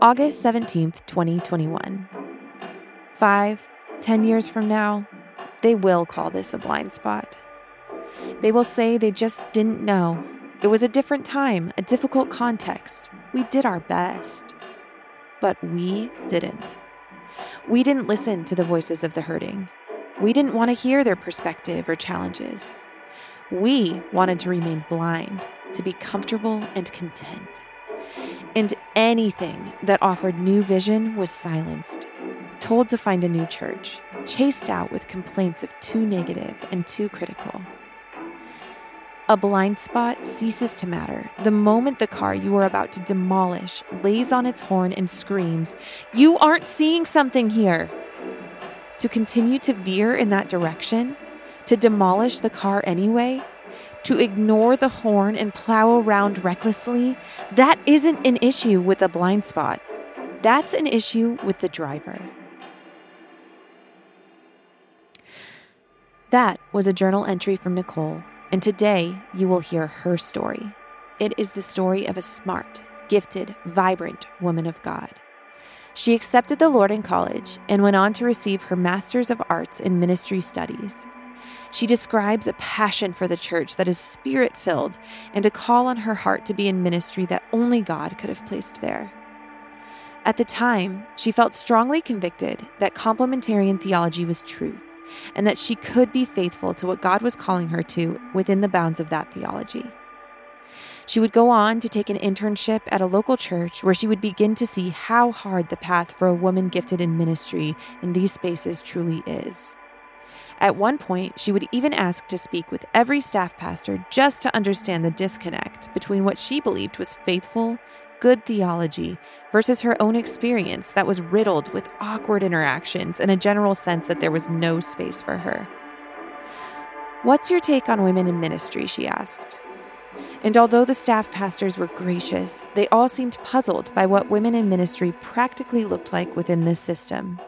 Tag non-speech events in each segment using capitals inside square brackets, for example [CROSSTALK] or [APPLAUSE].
August 17th, 2021. Five, ten years from now, they will call this a blind spot. They will say they just didn't know. It was a different time, a difficult context. We did our best. But we didn't. We didn't listen to the voices of the hurting. We didn't want to hear their perspective or challenges. We wanted to remain blind, to be comfortable and content. And anything that offered new vision was silenced, told to find a new church, chased out with complaints of too negative and too critical. A blind spot ceases to matter the moment the car you are about to demolish lays on its horn and screams, You aren't seeing something here! To continue to veer in that direction, to demolish the car anyway, to ignore the horn and plow around recklessly, that isn't an issue with a blind spot. That's an issue with the driver. That was a journal entry from Nicole, and today you will hear her story. It is the story of a smart, gifted, vibrant woman of God. She accepted the Lord in college and went on to receive her Master's of Arts in Ministry Studies. She describes a passion for the church that is spirit filled and a call on her heart to be in ministry that only God could have placed there. At the time, she felt strongly convicted that complementarian theology was truth and that she could be faithful to what God was calling her to within the bounds of that theology. She would go on to take an internship at a local church where she would begin to see how hard the path for a woman gifted in ministry in these spaces truly is. At one point, she would even ask to speak with every staff pastor just to understand the disconnect between what she believed was faithful, good theology versus her own experience that was riddled with awkward interactions and a general sense that there was no space for her. What's your take on women in ministry? she asked. And although the staff pastors were gracious, they all seemed puzzled by what women in ministry practically looked like within this system.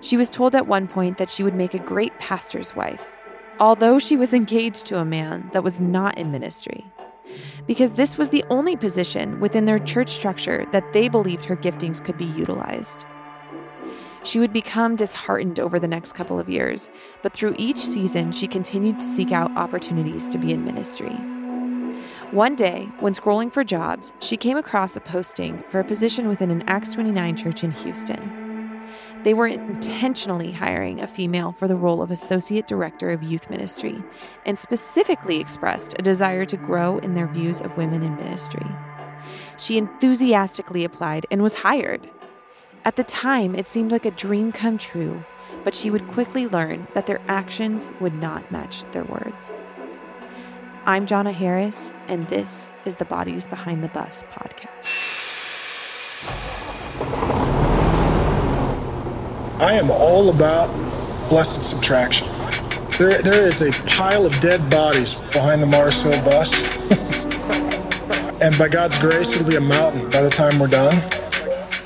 She was told at one point that she would make a great pastor's wife, although she was engaged to a man that was not in ministry. Because this was the only position within their church structure that they believed her giftings could be utilized. She would become disheartened over the next couple of years, but through each season, she continued to seek out opportunities to be in ministry. One day, when scrolling for jobs, she came across a posting for a position within an Acts 29 church in Houston. They were intentionally hiring a female for the role of Associate Director of Youth Ministry and specifically expressed a desire to grow in their views of women in ministry. She enthusiastically applied and was hired. At the time, it seemed like a dream come true, but she would quickly learn that their actions would not match their words. I'm Jonna Harris, and this is the Bodies Behind the Bus podcast. I am all about blessed subtraction. There, there is a pile of dead bodies behind the Mars Hill bus. [LAUGHS] and by God's grace, it'll be a mountain by the time we're done.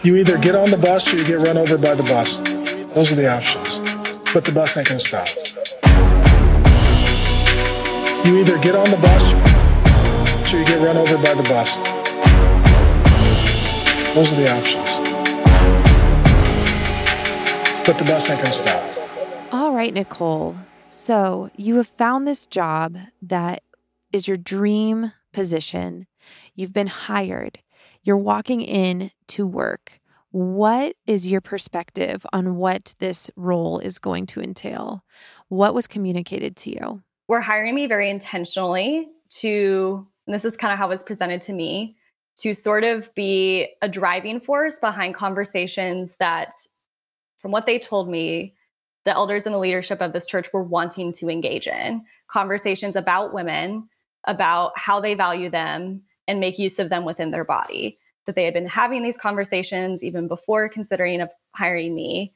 You either get on the bus or you get run over by the bus. Those are the options. But the bus ain't gonna stop. You either get on the bus or you get run over by the bus. Those are the options but the bus ain't gonna stop. All right, Nicole. So you have found this job that is your dream position. You've been hired. You're walking in to work. What is your perspective on what this role is going to entail? What was communicated to you? We're hiring me very intentionally to, and this is kind of how it was presented to me, to sort of be a driving force behind conversations that from what they told me, the elders and the leadership of this church were wanting to engage in conversations about women, about how they value them and make use of them within their body. That they had been having these conversations even before considering of hiring me.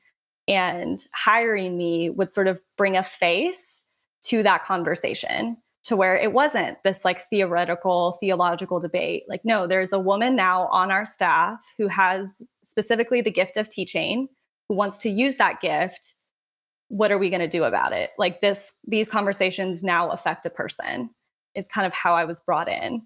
And hiring me would sort of bring a face to that conversation to where it wasn't this like theoretical theological debate like no there's a woman now on our staff who has specifically the gift of teaching who wants to use that gift what are we going to do about it like this these conversations now affect a person is kind of how i was brought in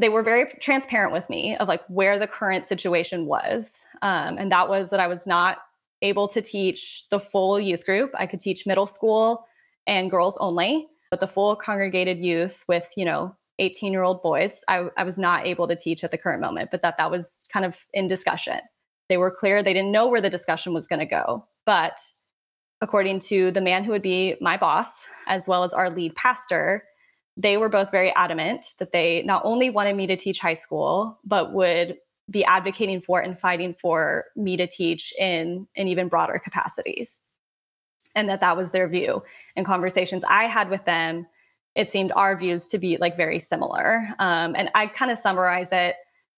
they were very transparent with me of like where the current situation was. Um, and that was that I was not able to teach the full youth group. I could teach middle school and girls only, but the full congregated youth with, you know, 18 year old boys, I, I was not able to teach at the current moment, but that that was kind of in discussion. They were clear. They didn't know where the discussion was going to go. But according to the man who would be my boss, as well as our lead pastor, they were both very adamant that they not only wanted me to teach high school, but would be advocating for and fighting for me to teach in, in even broader capacities. And that that was their view. And conversations I had with them, it seemed our views to be like very similar. Um, and I kind of summarize it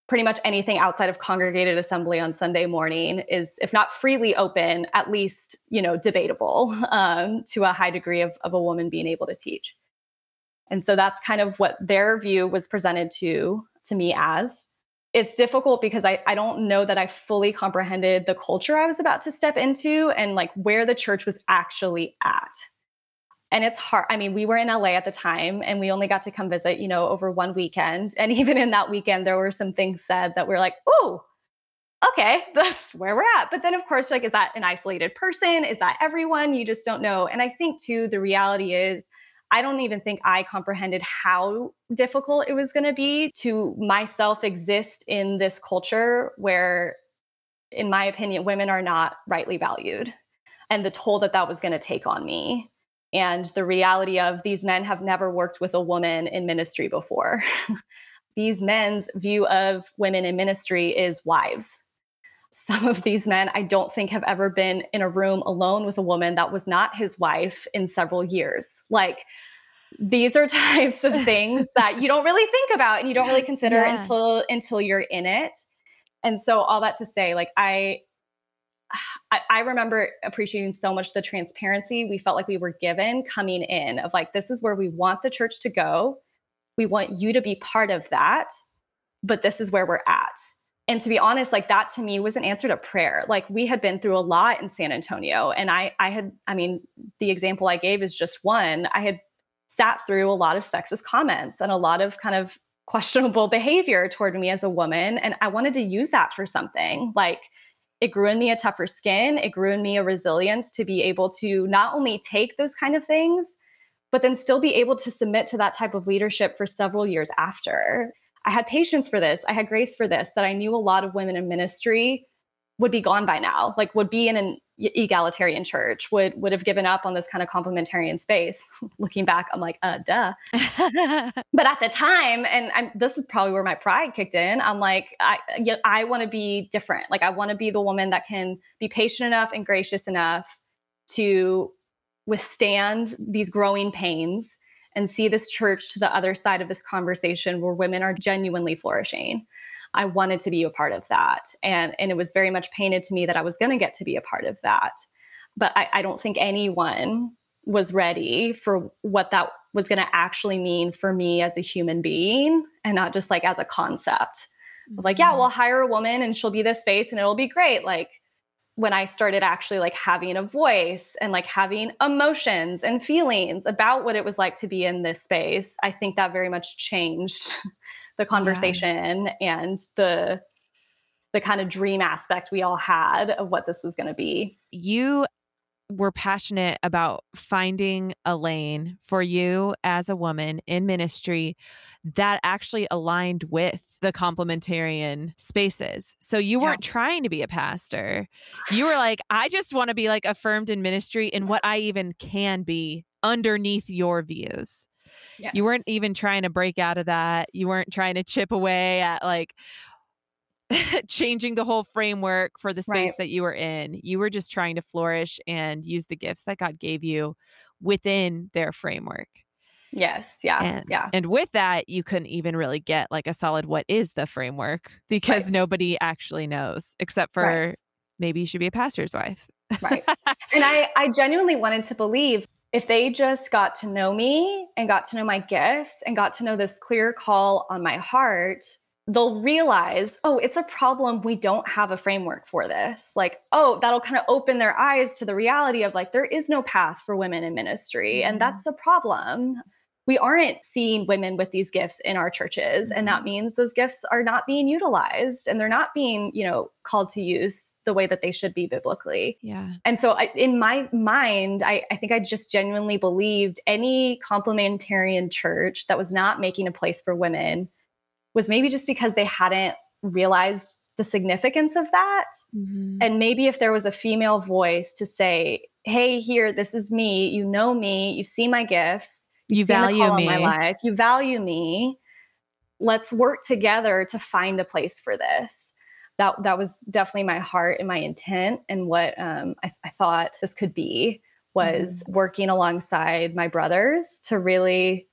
pretty much anything outside of congregated assembly on Sunday morning is, if not freely open, at least you know debatable [LAUGHS] um, to a high degree of, of a woman being able to teach. And so that's kind of what their view was presented to to me as. It's difficult because I, I don't know that I fully comprehended the culture I was about to step into and like where the church was actually at. And it's hard. I mean, we were in LA at the time and we only got to come visit, you know, over one weekend. [LAUGHS] And even in that weekend, there were some things said that we we're like, oh, okay, [LAUGHS] that's where we're at. But then, of course, like, is that an isolated person? Is that everyone? You just don't know. And I think, too, the reality is I don't even think I comprehended how difficult it was going to be to myself exist in this culture where, in my opinion, women are not rightly valued and the toll that that was going to take on me. And the reality of these men have never worked with a woman in ministry before. [LAUGHS] these men's view of women in ministry is wives. Some of these men, I don't think, have ever been in a room alone with a woman that was not his wife in several years. Like, these are [LAUGHS] types of things that you don't really think about and you don't really consider yeah. until until you're in it and so all that to say like I, I i remember appreciating so much the transparency we felt like we were given coming in of like this is where we want the church to go we want you to be part of that but this is where we're at and to be honest like that to me was an answer to prayer like we had been through a lot in san antonio and i i had i mean the example i gave is just one i had sat through a lot of sexist comments and a lot of kind of [LAUGHS] questionable behavior toward me as a woman. And I wanted to use that for something. Like it grew in me a tougher skin, it grew in me a resilience to be able to not only take those kind of things, but then still be able to submit to that type of leadership for several years after. I had patience for this, I had grace for this, that I knew a lot of women in ministry would be gone by now, like would be in an egalitarian church, would would have given up on this kind of complementarian space. [LAUGHS] Looking back, I'm like, uh, duh. [LAUGHS] but at the time, and I'm, this is probably where my pride kicked in. I'm like, I yeah, I want to be different. Like I want to be the woman that can be patient enough and gracious enough to withstand these growing pains and see this church to the other side of this conversation where women are genuinely flourishing. I wanted to be a part of that. And, and it was very much painted to me that I was going to get to be a part of that. But I, I don't think anyone was ready for what that was going to actually mean for me as a human being and not just like as a concept. Mm-hmm. Like, yeah, mm-hmm. we'll hire a woman and she'll be this face and it'll be great. Like, when I started actually like having a voice and like having emotions and feelings about what it was like to be in this space, I think that very much changed [LAUGHS] the conversation yeah. and the the kind of dream aspect we all had of what this was going to be. You were passionate about finding a lane for you as a woman in ministry that actually aligned with the complementarian spaces. So you yeah. weren't trying to be a pastor. You were like, I just want to be like affirmed in ministry in what I even can be underneath your views. Yes. You weren't even trying to break out of that. You weren't trying to chip away at like [LAUGHS] changing the whole framework for the space right. that you were in. You were just trying to flourish and use the gifts that God gave you within their framework. Yes. Yeah. And, yeah. And with that, you couldn't even really get like a solid what is the framework [LAUGHS] because right. nobody actually knows except for right. maybe you should be a pastor's wife. right. [LAUGHS] And I, I genuinely wanted to believe if they just got to know me and got to know my gifts and got to know this clear call on my heart, they'll realize, oh, it's a problem. We don't have a framework for this. Like, oh, that'll kind of open their eyes to the reality of like, there is no path for women in ministry. Mm-hmm. And that's a problem. we aren't seeing women with these gifts in our churches and that mm-hmm. means those gifts are not being utilized and they're not being you know called to use the way that they should be biblically yeah and so I, in my mind I, I think i just genuinely believed any complementarian church that was not making a place for women was maybe just because they hadn't realized the significance of that mm-hmm. and maybe if there was a female voice to say hey here this is me you know me You see my gifts you value me. my life. You value me. Let's work together to find a place for this. That that was definitely my heart and my intent, and what um, I, I, thought this could be was mm-hmm. working alongside my brothers to really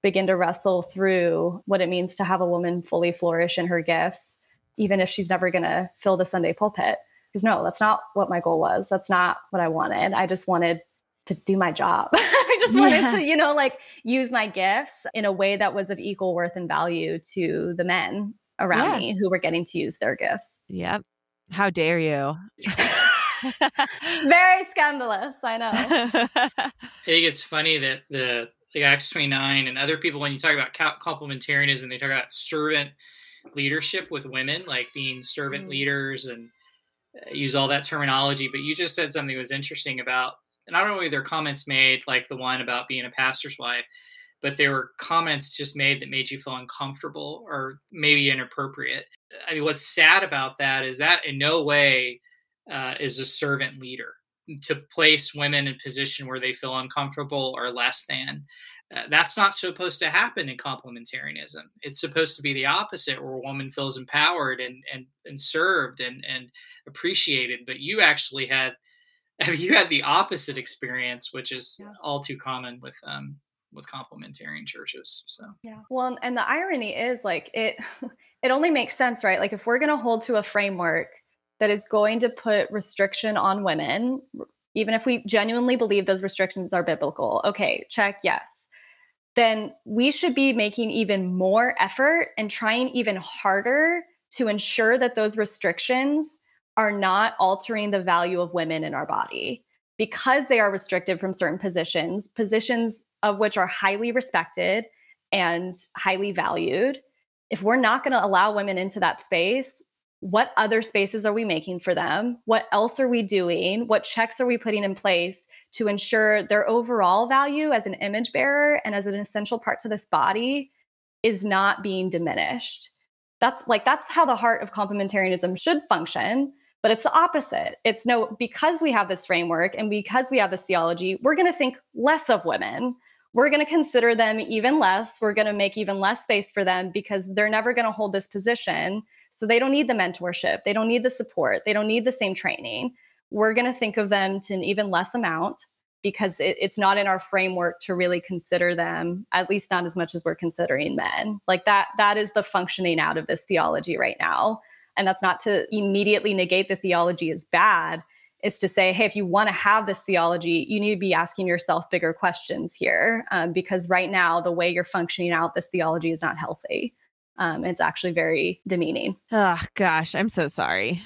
begin to wrestle through what it means to have a woman fully flourish in her gifts, even if she's never going to fill the Sunday pulpit. Because no, that's not what my goal was. That's not what I wanted. I just wanted to do my job. [LAUGHS] I just wanted yeah. to, you know, like use my gifts in a way that was of equal worth and value to the men around yeah. me who were getting to use their gifts. Yep. How dare you? [LAUGHS] [LAUGHS] Very scandalous, I know. [LAUGHS] I think it's funny that the like Acts 29 and other people, when you talk about complementarianism, they talk about servant leadership with women, like being servant mm. leaders and uh, use all that terminology. But you just said something was interesting about and I don't know whether there comments made like the one about being a pastor's wife, but there were comments just made that made you feel uncomfortable or maybe inappropriate. I mean, what's sad about that is that in no way uh, is a servant leader to place women in position where they feel uncomfortable or less than. Uh, that's not supposed to happen in complementarianism. It's supposed to be the opposite, where a woman feels empowered and and, and served and and appreciated. But you actually had have [LAUGHS] you had the opposite experience, which is yeah. all too common with um with complementarian churches. So yeah. Well, and the irony is like it [LAUGHS] it only makes sense, right? Like if we're going to hold to a framework that is going to put restriction on women, even if we genuinely believe those restrictions are biblical, okay, check, yes. Then we should be making even more effort and trying even harder to ensure that those restrictions are not altering the value of women in our body because they are restricted from certain positions, positions of which are highly respected and highly valued. If we're not going to allow women into that space, what other spaces are we making for them? What else are we doing? What checks are we putting in place to ensure their overall value as an image bearer and as an essential part to this body is not being diminished? That's like that's how the heart of complementarianism should function but it's the opposite. It's no, because we have this framework and because we have this theology, we're going to think less of women. We're going to consider them even less. We're going to make even less space for them because they're never going to hold this position. So they don't need the mentorship. They don't need the support. They don't need the same training. We're going to think of them to an even less amount because it, it's not in our framework to really consider them at least not as much as we're considering men like that that is the functioning out of this theology right now and that's not to immediately negate the theology is bad. It's to say, hey, if you want to have this theology, you need to be asking yourself bigger questions here, um, because right now the way you're functioning out this theology is not healthy. Um, it's actually very demeaning. Oh gosh, I'm so sorry.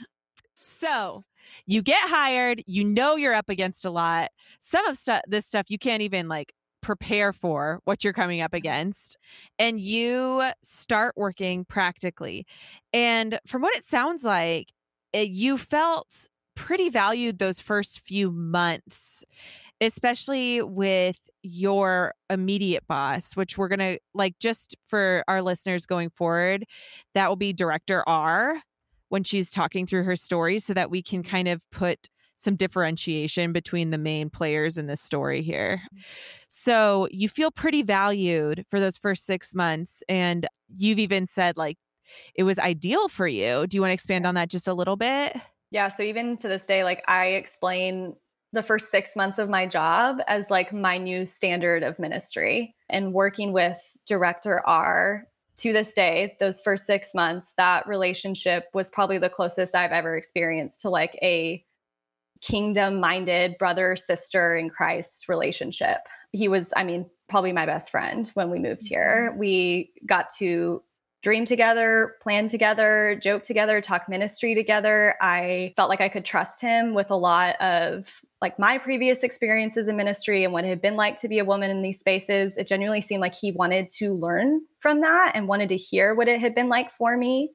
So you get hired, you know you're up against a lot. Some of stu- this stuff you can't even like prepare for what you're coming up against and you start working practically. And from what it sounds like, it, you felt pretty valued those first few months, especially with your immediate boss, which we're going to like just for our listeners going forward, that will be Director R when she's talking through her story so that we can kind of put some differentiation between the main players in this story here. So you feel pretty valued for those first six months. And you've even said like it was ideal for you. Do you want to expand on that just a little bit? Yeah. So even to this day, like I explain the first six months of my job as like my new standard of ministry and working with director R to this day, those first six months, that relationship was probably the closest I've ever experienced to like a kingdom minded brother sister in Christ relationship. He was, I mean, probably my best friend when we moved here. Mm-hmm. We got to dream together, plan together, joke together, talk ministry together. I felt like I could trust him with a lot of like my previous experiences in ministry and what it had been like to be a woman in these spaces. It genuinely seemed like he wanted to learn from that and wanted to hear what it had been like for me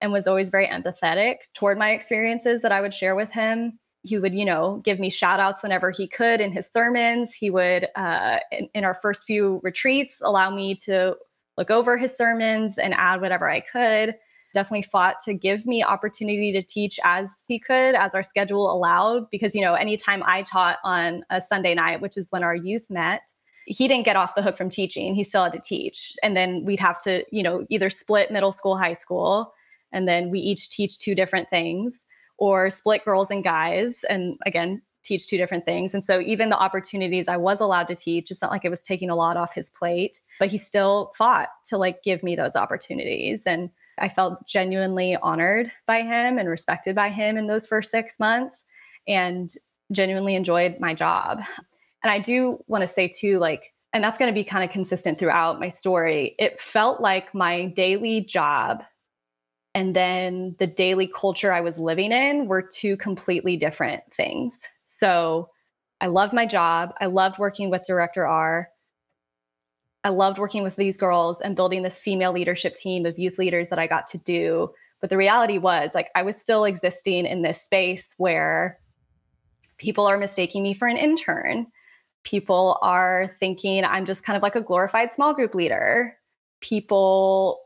and was always very empathetic toward my experiences that I would share with him. He would, you know, give me shout outs whenever he could in his sermons. He would, uh, in, in our first few retreats, allow me to look over his sermons and add whatever I could. Definitely fought to give me opportunity to teach as he could, as our schedule allowed. Because, you know, anytime I taught on a Sunday night, which is when our youth met, he didn't get off the hook from teaching. He still had to teach. And then we'd have to, you know, either split middle school, high school, and then we each teach two different things, or split girls and guys. And again, teach two different things. And so even the opportunities I was allowed to teach, it's not like it was taking a lot off his plate, but he still fought to like give me those opportunities. And I felt genuinely honored by him and respected by him in those first six months and genuinely enjoyed my job. And I do want to say too, like, and that's going to be kind of consistent throughout my story. It felt like my daily job and then the daily culture I was living in were two completely different things. So I loved my job. I loved working with Director R. I loved working with these girls and building this female leadership team of youth leaders that I got to do. But the reality was, like, I was still existing in this space where people are mistaking me for an intern. People are thinking I'm just kind of like a glorified small group leader. People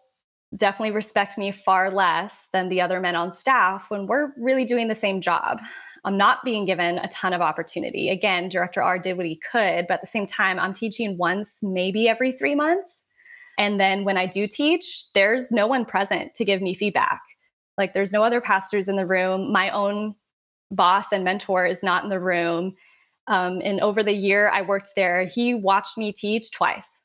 definitely respect me far less than the other men on staff when we're really doing the same job. I'm not being given a ton of opportunity. Again, Director R did what he could, but at the same time, I'm teaching once, maybe every three months. And then when I do teach, there's no one present to give me feedback. Like there's no other pastors in the room. My own boss and mentor is not in the room. Um, and over the year I worked there, he watched me teach twice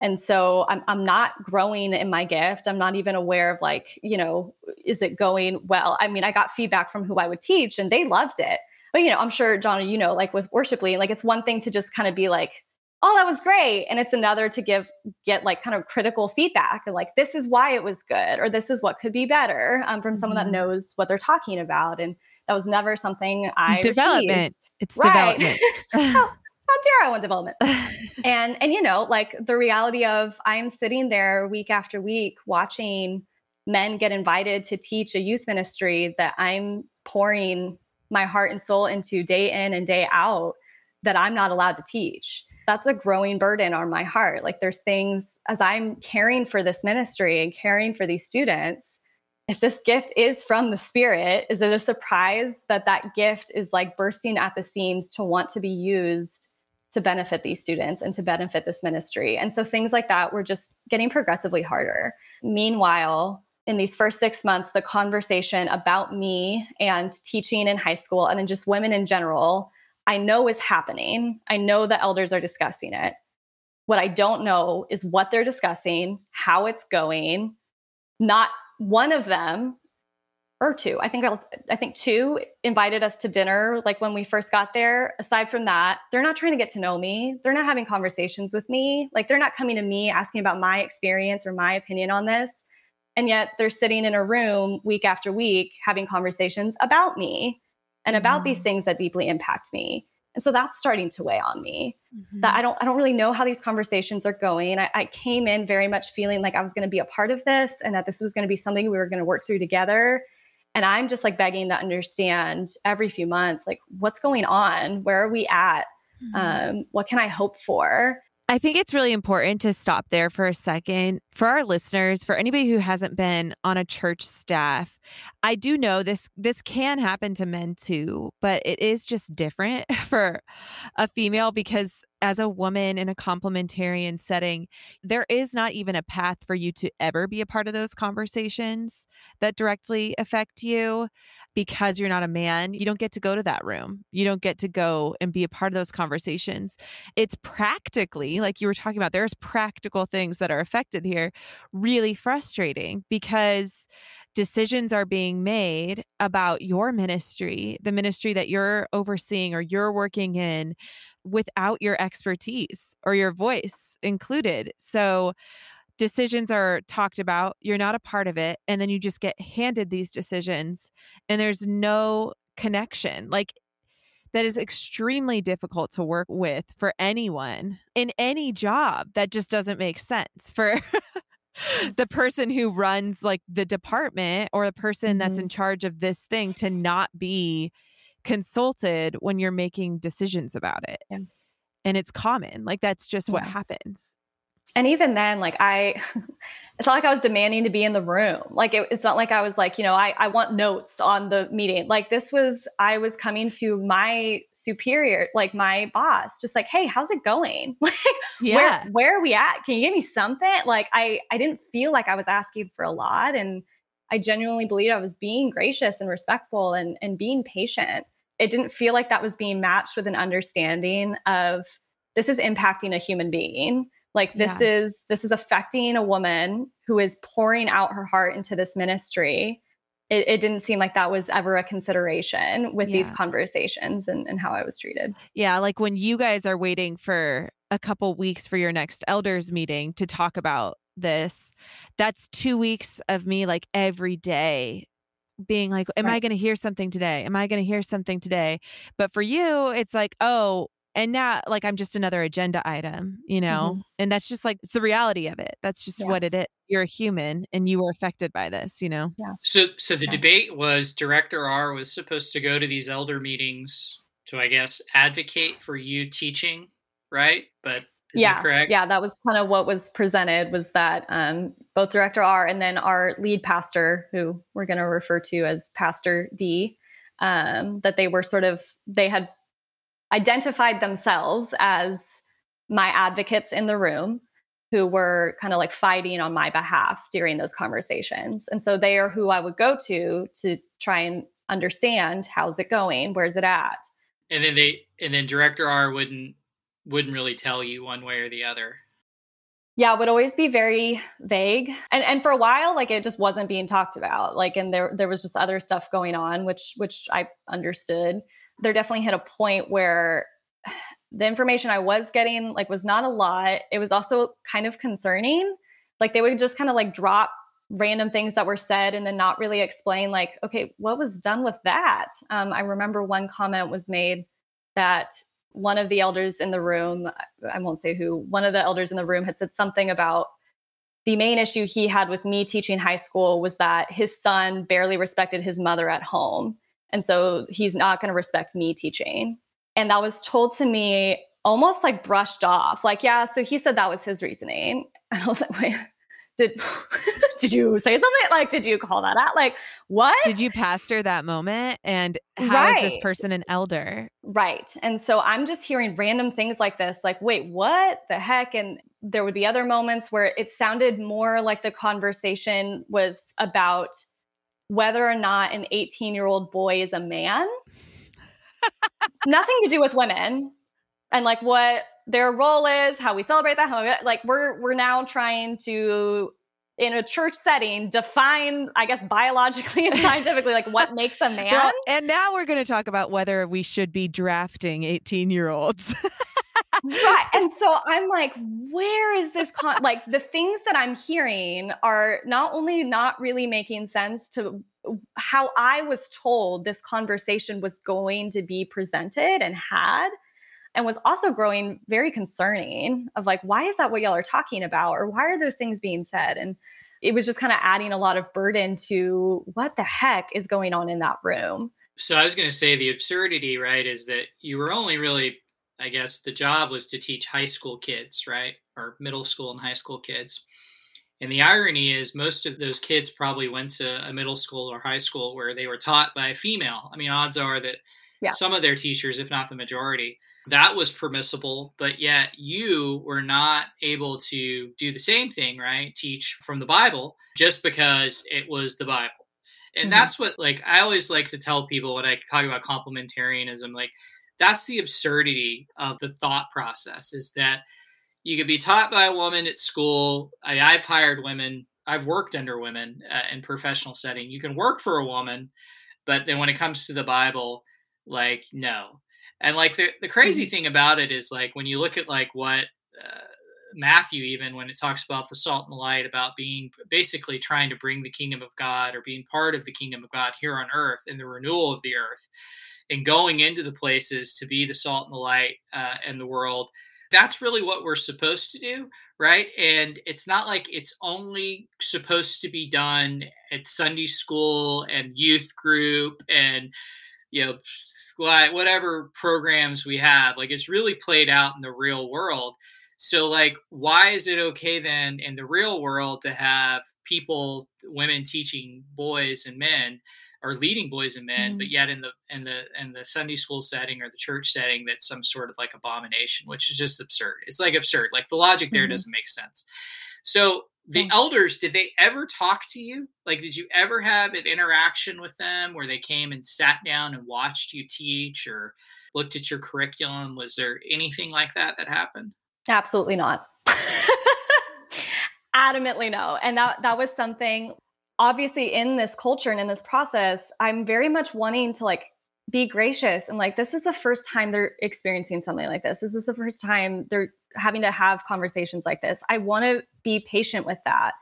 and so I'm, I'm not growing in my gift. I'm not even aware of like you know is it going well? I mean i got feedback from who i would teach and they loved it. But you know i'm sure john you know like with worship leading like it's one thing to just kind of be like oh that was great. And it's another to give get like kind of critical feedback and like this is why it was good or this is what could be better um, from someone mm-hmm. that knows what they're talking about. And that was never something i development. received. it's right. development [LAUGHS] [LAUGHS] how dare I want development? [LAUGHS] and and you know, like the reality of I'm sitting there week after week watching men get invited to teach a youth ministry that I'm pouring my heart and soul into day in and day out that I'm not allowed to teach. That's a growing burden on my heart. Like there's things as I'm caring for this ministry and caring for these students, if this gift is from the spirit, is it a surprise that that gift is like bursting at the seams to want to be used to benefit these students and to benefit this ministry. And so things like that were just getting progressively harder. Meanwhile, in these first six months, the conversation about me and teaching in high school and then just women in general, I know is happening. I know the elders are discussing it. What I don't know is what they're discussing, how it's going. Not one of them or two. I think I think two invited us to dinner like when we first got there. Aside from that, they're not trying to get to know me. They're not having conversations with me. Like they're not coming to me asking about my experience or my opinion on this. And yet they're sitting in a room week after week having conversations about me and mm-hmm. about these mm-hmm. things that deeply impact me. And so that's starting to weigh on me. Mm-hmm. That I don't I don't really know how these conversations are going. I, I came in very much feeling like I was going to be a part of this and that this was going to be something we were going to work through together and I'm just like begging to understand every few months, like what's going on? Where are we at? Mm-hmm. Um, what can I hope for? I think it's really important to stop there for a second. For our listeners, for anybody who hasn't been on a church staff, I do know this this can happen to men too, but it is just different [LAUGHS] for a female because as a woman in a complementarian setting, there is not even a path for you to ever be a part of those conversations that directly affect you because you're not a man. You don't get to go to that room. You don't get to go and be a part of those conversations. It's practically, like you were talking about, there's practical things that are affected here, really frustrating because decisions are being made about your ministry, the ministry that you're overseeing or you're working in without your expertise or your voice included. So decisions are talked about, you're not a part of it, and then you just get handed these decisions and there's no connection. Like that is extremely difficult to work with for anyone in any job that just doesn't make sense for [LAUGHS] the person who runs like the department or the person mm-hmm. that's in charge of this thing to not be consulted when you're making decisions about it. Yeah. And it's common. Like that's just yeah. what happens and even then like i [LAUGHS] it's not like i was demanding to be in the room like it, it's not like i was like you know I, I want notes on the meeting like this was i was coming to my superior like my boss just like hey how's it going [LAUGHS] like yeah where, where are we at can you give me something like i i didn't feel like i was asking for a lot and i genuinely believed i was being gracious and respectful and and being patient it didn't feel like that was being matched with an understanding of this is impacting a human being like this yeah. is this is affecting a woman who is pouring out her heart into this ministry it, it, didn't seem like that was ever a consideration with yeah. these conversations and, and how I was treated. Yeah, like when you guys are waiting for a couple weeks for your next elders meeting to talk about this, that's two weeks of me like every day being like, Am right. I going to hear something today? Am I going to hear something today? But for you, it's like, Oh, and now like i'm just another agenda item you know mm-hmm. and that's just like it's the reality of it that's just yeah. what it is you're a human and you were affected by this you know yeah so so the yeah. debate was director r was supposed to go to these elder meetings to i guess advocate for you teaching right but yeah correct yeah that was kind of what was presented was that um, both director r and then our lead pastor who we're going to refer to as pastor d um, that they were sort of they had identified themselves as my advocates in the room who were kind of like fighting on my behalf during those conversations. And so they are who I would go to to try and understand how's it going, where's it at. And then they and then director R wouldn't wouldn't really tell you one way or the other. Yeah, would always be very vague. And and for a while like it just wasn't being talked about. Like and there there was just other stuff going on which which I understood there definitely hit a point where the information I was getting like was not a lot. It was also kind of concerning. Like they would just kind of like drop random things that were said and then not really explain like okay what was done with that um, i remember one comment was made that one of the elders in the room i won't say who one of the elders in the room had said something about the main issue he had with me teaching high school was that his son barely respected his mother at home and so he's not going to respect me teaching. And that was told to me almost like brushed off. Like, yeah, so he said that was his reasoning. [LAUGHS] And I was like, wait, did [LAUGHS] did you say something? Like, did you call that out? Like, what? Did you pastor that moment? And how right. is this person an elder? Right. And so I'm just hearing random things like this, like, wait, what the heck? And there would be other moments where it sounded more like the conversation was about whether or not an 18 year old boy is a man. [LAUGHS] Nothing to do with women and like what their role is, how we celebrate that, how we, like we're we're now trying to in a church setting define i guess biologically and scientifically like what [LAUGHS] makes a man. Well, and now we're going to talk about whether we should be drafting 18 year olds right [LAUGHS] and so i'm like where is this con like the things that i'm hearing are not only not really making sense to how i was told this conversation was going to be presented and had and was also growing very concerning of like why is that what y'all are talking about or why are those things being said and it was just kind of adding a lot of burden to what the heck is going on in that room so i was going to say the absurdity right is that you were only really I guess the job was to teach high school kids, right? Or middle school and high school kids. And the irony is, most of those kids probably went to a middle school or high school where they were taught by a female. I mean, odds are that yeah. some of their teachers, if not the majority, that was permissible. But yet, you were not able to do the same thing, right? Teach from the Bible just because it was the Bible. And mm-hmm. that's what, like, I always like to tell people when I talk about complementarianism, like, that's the absurdity of the thought process is that you could be taught by a woman at school I, have hired women i've worked under women uh, in professional setting you can work for a woman but then when it comes to the bible like no and like the, the crazy mm-hmm. thing about it is like when you look at like what uh, Matthew, even when it talks about the salt and the light, about being basically trying to bring the kingdom of God or being part of the kingdom of God here on earth in the renewal of the earth and going into the places to be the salt and the light uh, in the world. That's really what we're supposed to do, right? And it's not like it's only supposed to be done at Sunday school and youth group and you know whatever programs we have like it's really played out in the real world so like why is it okay then in the real world to have people women teaching boys and men or leading boys and men mm-hmm. but yet in the in the in the sunday school setting or the church setting that's some sort of like abomination which is just absurd it's like absurd like the logic there mm-hmm. doesn't make sense so the mm. elders did they ever talk to you? Like did you ever have an interaction with them where they came and sat down and watched you teach or looked at your curriculum? Was there anything like that that happened? Absolutely not. [LAUGHS] Adamantly no. And that that was something obviously in this culture and in this process i'm very much wanting to like be gracious and like this is the first time they're experiencing something like this this is the first time they're having to have conversations like this. I want to be patient with that.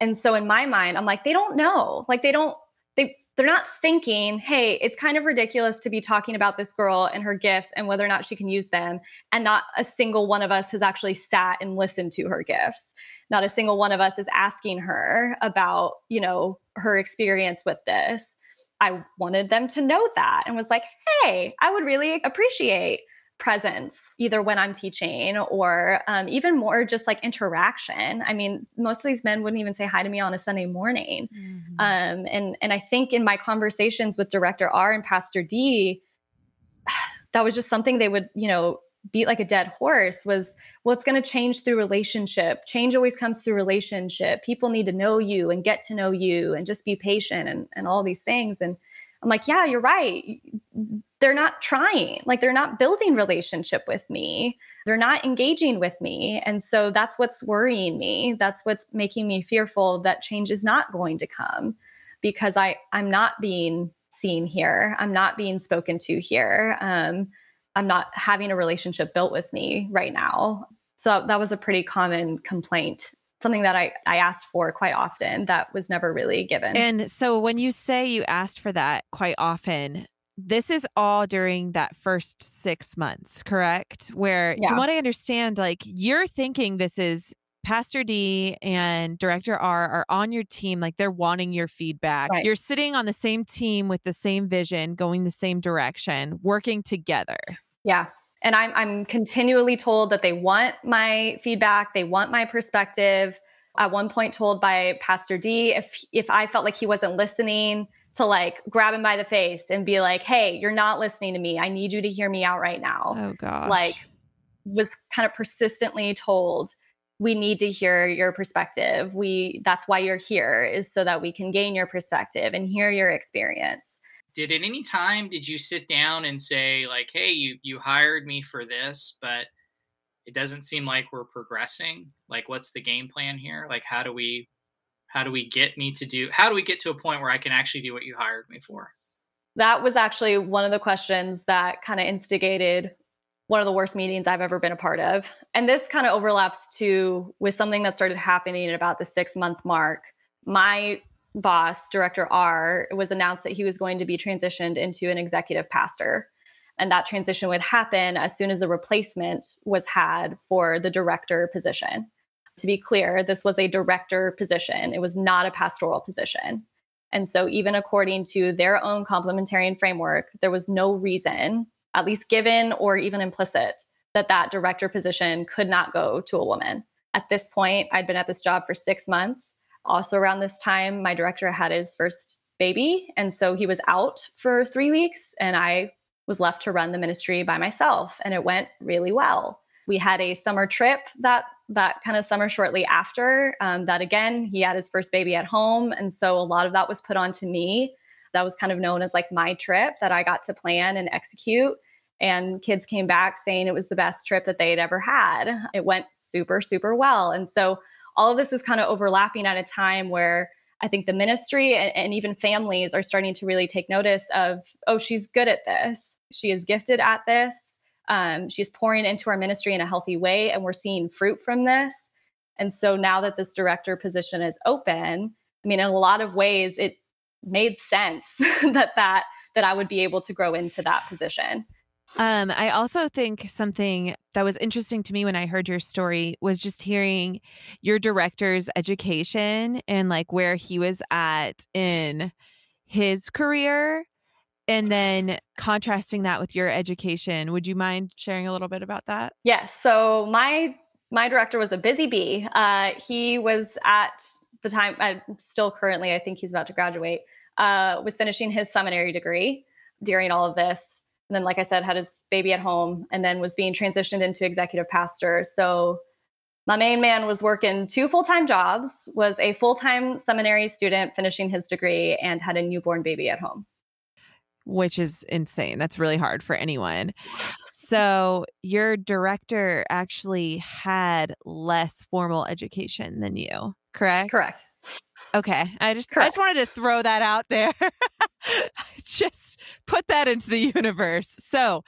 And so in my mind, I'm like, they don't know. Like they don't, they they're not thinking, hey, it's kind of ridiculous to be talking about this girl and her gifts and whether or not she can use them. And not a single one of us has actually sat and listened to her gifts. Not a single one of us is asking her about, you know, her experience with this. I wanted them to know that and was like, hey, I would really appreciate presence, either when I'm teaching or um, even more just like interaction. I mean, most of these men wouldn't even say hi to me on a Sunday morning. Mm-hmm. Um, and and I think in my conversations with Director R and Pastor D, [SIGHS] that was just something they would, you know, beat like a dead horse was well it's going to change through relationship change always comes through relationship people need to know you and get to know you and just be patient and, and all these things and I'm like, yeah, you're right. They're not trying. Like they're not building relationship with me. They're not engaging with me. And so that's what's worrying me. That's what's making me fearful that change is not going to come because I I'm not being seen here. I'm not being spoken to here. Um, I'm not having a relationship built with me right now. So that was a pretty common complaint something that I, I asked for quite often that was never really given. And so when you say you asked for that quite often, this is all during that first six months, correct? Where, yeah. from what I understand, like you're thinking this is Pastor D and Director R are on your team, like they're wanting your feedback. Right. You're sitting on the same team with the same vision, going the same direction, working together. Yeah and I'm I'm continually told that they want my feedback, they want my perspective. At one point told by Pastor D if if I felt like he wasn't listening to like grab him by the face and be like, "Hey, you're not listening to me. I need you to hear me out right now." Oh god. Like was kind of persistently told we need to hear your perspective. We that's why you're here is so that we can gain your perspective and hear your experience did at any time did you sit down and say like hey you you hired me for this but it doesn't seem like we're progressing like what's the game plan here like how do we how do we get me to do how do we get to a point where i can actually do what you hired me for that was actually one of the questions that kind of instigated one of the worst meetings I've ever been a part of. And this kind of overlaps too with something that started happening at about the six month mark. My boss, Director R, it was announced that he was going to be transitioned into an executive pastor. And that transition would happen as soon as a replacement was had for the director position. To be clear, this was a director position, it was not a pastoral position. And so, even according to their own complementarian framework, there was no reason, at least given or even implicit, that that director position could not go to a woman. At this point, I'd been at this job for six months also around this time, my director had his first baby. And so he was out for three weeks, and I was left to run the ministry by myself. And it went really well. We had a summer trip that that kind of summer shortly after. Um, that again, he had his first baby at home, and so a lot of that was put onto me. That was kind of known as like my trip that I got to plan and execute. And kids came back saying it was the best trip that they had ever had. It went super, super well. And so all of this is kind of overlapping at a time where I think the ministry and, and, even families are starting to really take notice of, oh, she's good at this. She is gifted at this. Um, she's pouring into our ministry in a healthy way, and we're seeing fruit from this. And so now that this director position is open, I mean, in a lot of ways, it made sense [LAUGHS] that that that I would be able to grow into that position. Um, I also think something that was interesting to me when I heard your story was just hearing your director's education and like where he was at in his career and then contrasting that with your education. Would you mind sharing a little bit about that? Yes. So my my director was a busy bee. Uh, he was at the time, uh, still currently, I think he's about to graduate, uh, was finishing his seminary degree during all of this. And then, like I said, had his baby at home and then was being transitioned into executive pastor. So my main man was working two full time jobs, was a full time seminary student finishing his degree, and had a newborn baby at home. Which is insane. That's really hard for anyone. So, your director actually had less formal education than you, correct? Correct. Okay. I just Correct. I just wanted to throw that out there. [LAUGHS] just put that into the universe. So,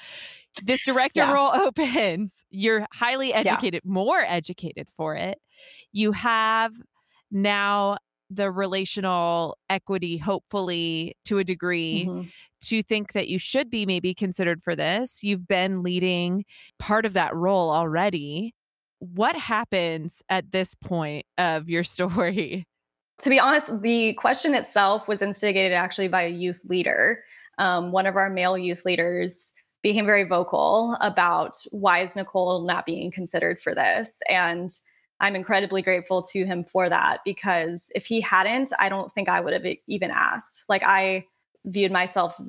this director yeah. role [LAUGHS] opens. You're highly educated, yeah. more educated for it. You have now the relational equity, hopefully to a degree, mm-hmm. to think that you should be maybe considered for this. You've been leading part of that role already. What happens at this point of your [LAUGHS] story? To be honest, the question itself was instigated actually by a youth leader. Um, one of our male youth leaders became very vocal about why is Nicole not being considered for this? And I'm incredibly grateful to him for that because if he hadn't, I don't think I would have even asked. Like I viewed myself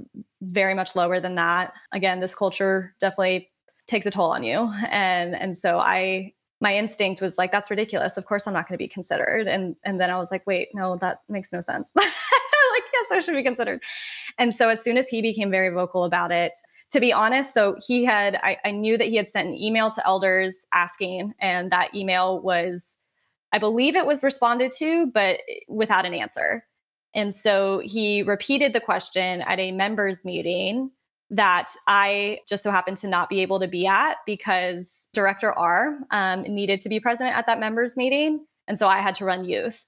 very much lower than that. Again, this culture definitely takes a toll on you. And and so I my instinct was like that's ridiculous. Of course I'm not going to be considered. And and then I was like, wait, no, that makes no sense. [LAUGHS] like yes, I should be considered. And so as soon as he became very vocal about it, to be honest, so he had, I, I knew that he had sent an email to elders asking, and that email was, I believe it was responded to, but without an answer. And so he repeated the question at a members meeting that I just so happened to not be able to be at because Director R um, needed to be present at that members meeting. And so I had to run youth.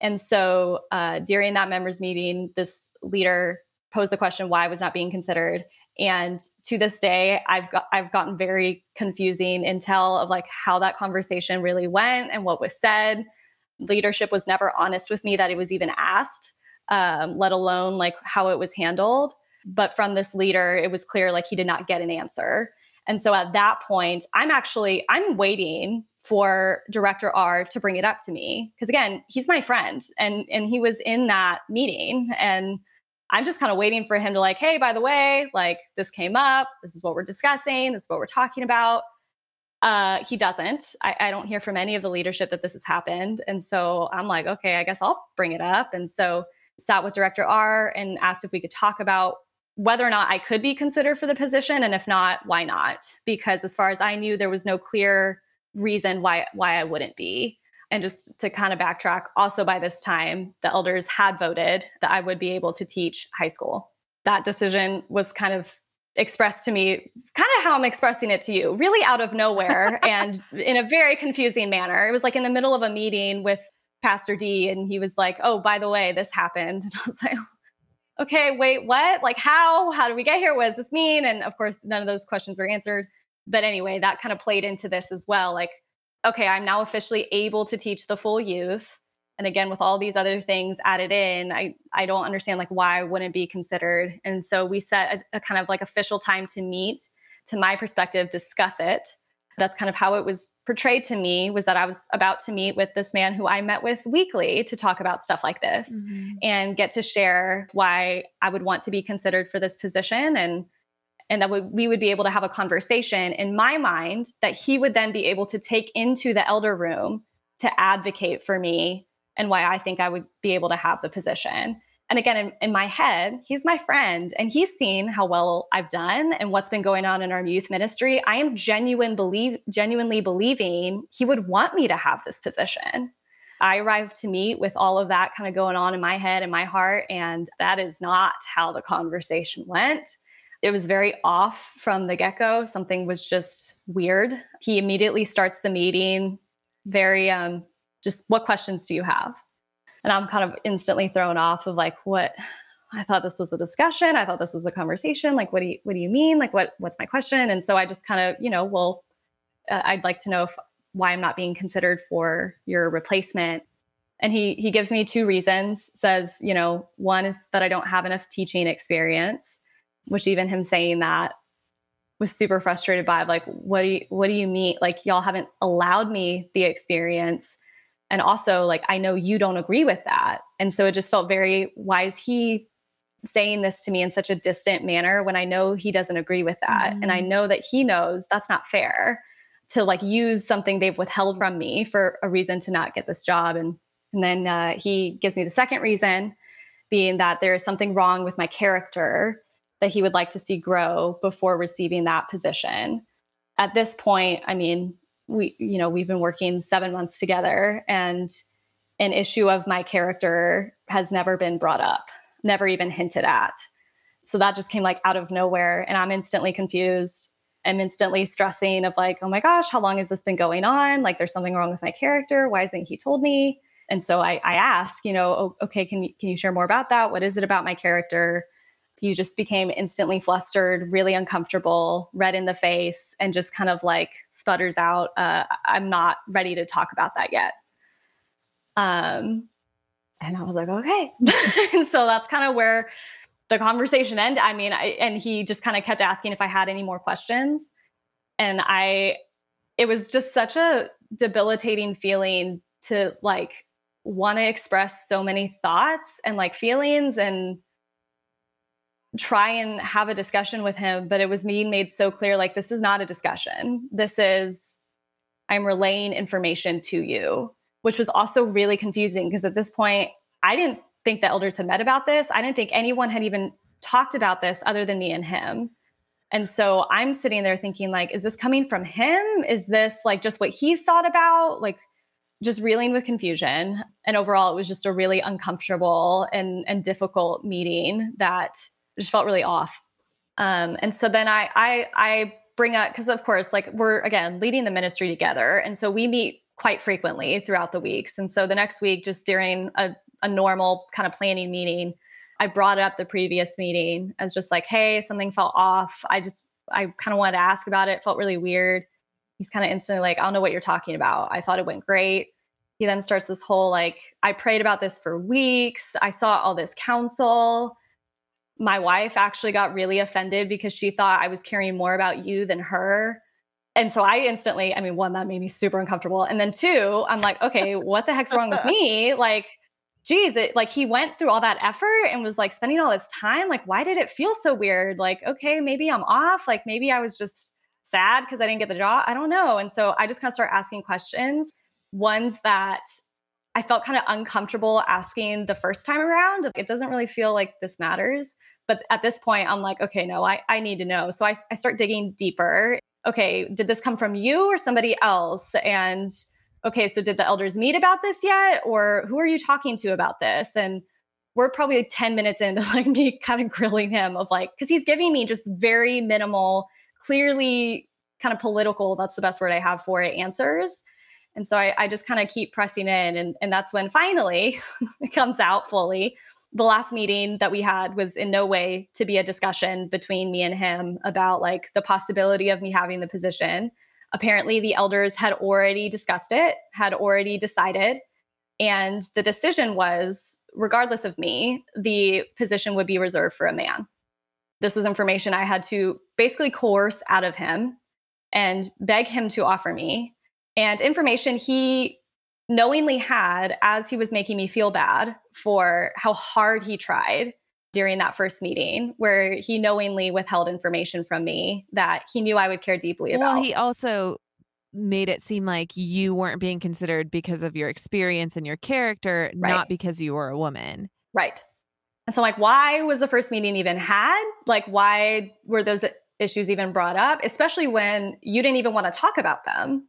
And so uh, during that members meeting, this leader posed the question why I was not being considered. And to this day, I've got I've gotten very confusing intel of like how that conversation really went and what was said. Leadership was never honest with me that it was even asked, um, let alone like how it was handled. But from this leader, it was clear like he did not get an answer. And so at that point, I'm actually I'm waiting for director R to bring it up to me because again, he's my friend and and he was in that meeting and I'm just kind of waiting for him to like, hey, by the way, like this came up. This is what we're discussing. This is what we're talking about. Uh, he doesn't. I, I don't hear from any of the leadership that this has happened. And so I'm like, okay, I guess I'll bring it up. And so sat with director R and asked if we could talk about whether or not I could be considered for the position. And if not, why not? Because as far as I knew, there was no clear reason why why I wouldn't be. And just to kind of backtrack, also by this time, the elders had voted that I would be able to teach high school. That decision was kind of expressed to me, kind of how I'm expressing it to you, really out of nowhere [LAUGHS] and in a very confusing manner. It was like in the middle of a meeting with Pastor D, and he was like, Oh, by the way, this happened. [LAUGHS] And I was like, Okay, wait, what? Like, how? How do we get here? What does this mean? And of course, none of those questions were answered. But anyway, that kind of played into this as well. Like, okay, I'm now officially able to teach the full youth. And again, with all these other things added in, I, I don't understand like why I wouldn't be considered. And so we set a, a kind of like official time to meet, to my perspective, discuss it. That's kind of how it was portrayed to me was that I was about to meet with this man who I met with weekly to talk about stuff like this mm-hmm. and get to share why I would want to be considered for this position and and that we would be able to have a conversation in my mind that he would then be able to take into the elder room to advocate for me and why I think I would be able to have the position. And again, in, in, my head, he's my friend and he's seen how well I've done and what's been going on in our youth ministry. I am genuine believe, genuinely believing he would want me to have this position. I arrived to meet with all of that kind of going on in my head and my heart, and that is not how the conversation went it was very off from the get go. Something was just weird. He immediately starts the meeting very, um, just what questions do you have? And I'm kind of instantly thrown off of like, what? I thought this was a discussion. I thought this was a conversation. Like, what do you, what do you mean? Like, what, what's my question? And so I just kind of, you know, well, uh, I'd like to know if, why I'm not being considered for your replacement. And he he gives me two reasons. Says, you know, one is that I don't have enough teaching experience which even him saying that was super frustrated by like what do you what do you mean like y'all haven't allowed me the experience and also like i know you don't agree with that and so it just felt very why is he saying this to me in such a distant manner when i know he doesn't agree with that mm-hmm. and i mm. know that he knows that's not fair to like use something they've withheld from me for a reason to not get this job and and then uh, he gives me the second reason being that there is something wrong with my character that he would like to see grow before receiving that position. At this point, I mean, we you know, we've been working 7 months together and an issue of my character has never been brought up, never even hinted at. So that just came like out of nowhere and I'm instantly confused. I'm instantly stressing of like, oh my gosh, how long has this been going on? Like there's something wrong with my character. Why isn't he told me? And so I, I ask, you know, oh, okay, can can you share more about that? What is it about my character you just became instantly flustered, really uncomfortable, red in the face, and just kind of like sputters out, uh, I'm not ready to talk about that yet. Um, and I was like, okay. and [LAUGHS] so that's kind of where the conversation ended. I mean, I, and he just kind of kept asking if I had any more questions. And I, it was just such a debilitating feeling to like want to express so many thoughts and like feelings and try and have a discussion with him, but it was being made so clear like, this is not a discussion. This is, I'm relaying information to you, which was also really confusing because at this point, I didn't think the elders had met about this. I didn't think anyone had even talked about this other than me and him. And so I'm sitting there thinking, like, is this coming from him? Is this like just what he's thought about? Like, just reeling with confusion. And overall, it was just a really uncomfortable and, and difficult meeting that just felt really off. Um, and so then I I I bring up because of course like we're again leading the ministry together, and so we meet quite frequently throughout the weeks. And so the next week, just during a, a normal kind of planning meeting, I brought up the previous meeting as just like, hey, something felt off. I just I kind of wanted to ask about it. Felt really weird. He's kind of instantly like, I don't know what you're talking about. I thought it went great. He then starts this whole like, I prayed about this for weeks. I saw all this counsel my wife actually got really offended because she thought I was caring more about you than her. And so I instantly, I mean, one, that made me super uncomfortable. And then two, I'm like, okay, what the heck's wrong with [LAUGHS] me? Like, geez, it like he went through all that effort and was like spending all this time. Like, why did it feel so weird? Like, okay, maybe I'm off. Like, maybe I was just sad because I didn't get the job. I don't know. And so I just kind of start asking questions, ones that I felt kind of uncomfortable asking the first time around. It doesn't really feel like this matters. But at this point, I'm like, okay, no, I, I need to know. So I, I start digging deeper. Okay, did this come from you or somebody else? And okay, so did the elders meet about this yet? Or who are you talking to about this? And we're probably 10 minutes into [LAUGHS] like me kind of grilling him of like, because he's giving me just very minimal, clearly kind of political, that's the best word I have for it, answers. And so I, I just kind of keep pressing in. And, and that's when finally [LAUGHS] it comes out fully the last meeting that we had was in no way to be a discussion between me and him about like the possibility of me having the position. Apparently, the elders had already discussed it, had already decided. And the decision was regardless of me, the position would be reserved for a man. This was information I had to basically coerce out of him and beg him to offer me, and information he knowingly had as he was making me feel bad for how hard he tried during that first meeting where he knowingly withheld information from me that he knew I would care deeply about. Well, he also made it seem like you weren't being considered because of your experience and your character, right. not because you were a woman. Right. And so like why was the first meeting even had? Like why were those issues even brought up, especially when you didn't even want to talk about them?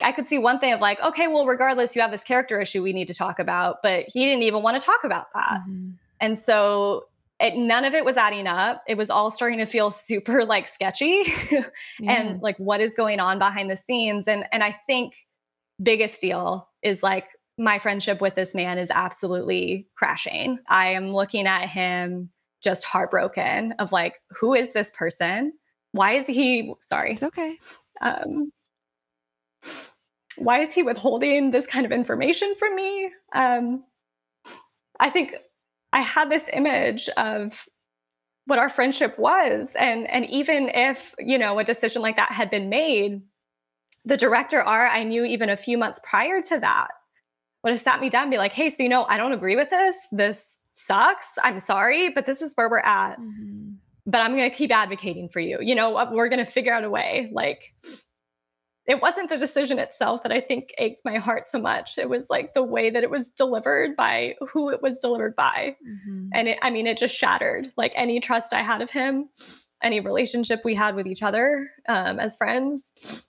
I could see one thing of like, okay, well, regardless, you have this character issue we need to talk about, but he didn't even want to talk about that. Mm-hmm. And so it, none of it was adding up. It was all starting to feel super like sketchy [LAUGHS] yeah. and like what is going on behind the scenes. And and I think biggest deal is like my friendship with this man is absolutely crashing. I am looking at him just heartbroken of like, who is this person? Why is he sorry? It's okay. Um why is he withholding this kind of information from me? Um I think I had this image of what our friendship was and and even if, you know, a decision like that had been made, the director R I knew even a few months prior to that would have sat me down and be like, "Hey, so you know, I don't agree with this. This sucks. I'm sorry, but this is where we're at. Mm-hmm. But I'm going to keep advocating for you. You know, we're going to figure out a way. Like it wasn't the decision itself that I think ached my heart so much. It was like the way that it was delivered by who it was delivered by. Mm-hmm. And it, I mean, it just shattered like any trust I had of him, any relationship we had with each other um, as friends.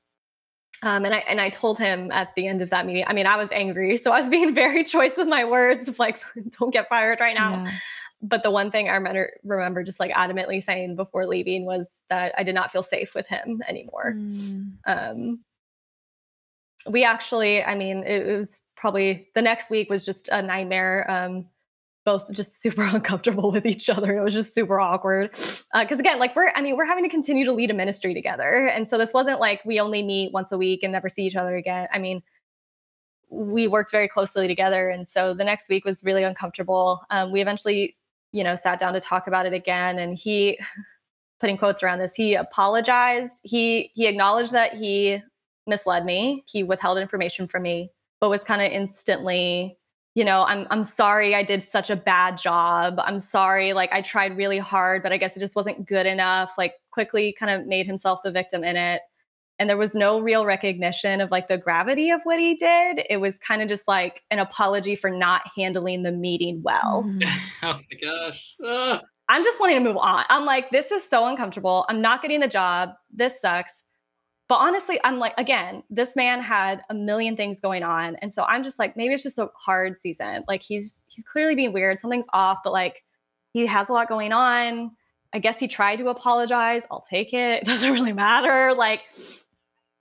Um, and I and I told him at the end of that meeting. I mean, I was angry, so I was being [LAUGHS] very choice with my words of like, [LAUGHS] "Don't get fired right now." Yeah. But the one thing I remember, remember just like adamantly saying before leaving was that I did not feel safe with him anymore. Mm. Um, we actually, I mean, it, it, was probably the next week was just a nightmare. Um, both just [LAUGHS] super uncomfortable with each other. It was just super awkward. Because uh, again, like we're, I mean, we're having to continue to lead a ministry together. And so this wasn't like we only meet once a week and never see each other again. I mean, we worked very closely together. And so the next week was really uncomfortable. Um, we eventually, you know, sat down to talk about it again. And he, [LAUGHS] putting quotes around this, he apologized. He he acknowledged that he misled me. He withheld information from me, but was kind of instantly, you know, I'm I'm sorry I did such a bad job. I'm sorry like I tried really hard, but I guess it just wasn't good enough. Like quickly kind of made himself the victim in it. And there was no real recognition of like the gravity of what he did. It was kind of just like an apology for not handling the meeting well. Mm-hmm. [LAUGHS] oh my gosh. Ugh. I'm just wanting to move on. I'm like, this is so uncomfortable. I'm not getting the job. This sucks. But honestly, I'm like, again, this man had a million things going on. And so I'm just like, maybe it's just a hard season. Like he's he's clearly being weird. Something's off, but like he has a lot going on. I guess he tried to apologize. I'll take it. [LAUGHS] It doesn't really matter. Like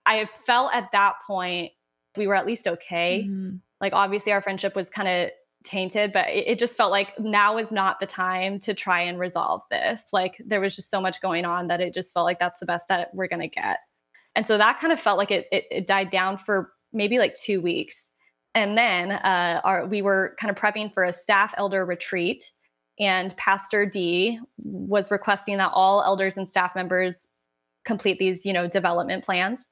I felt at that point we were at least okay. Mm-hmm. Like obviously our friendship was kind of tainted, but it, it, just felt like now is not the time to try and resolve this. Like there was just so much going on that it just felt like that's the best that we're gonna get. And so that kind of felt like it, it, it died down for maybe like two weeks. And then uh, our, we were kind of prepping for a staff elder retreat. And Pastor D was requesting that all elders and staff members complete these, you know, development plans.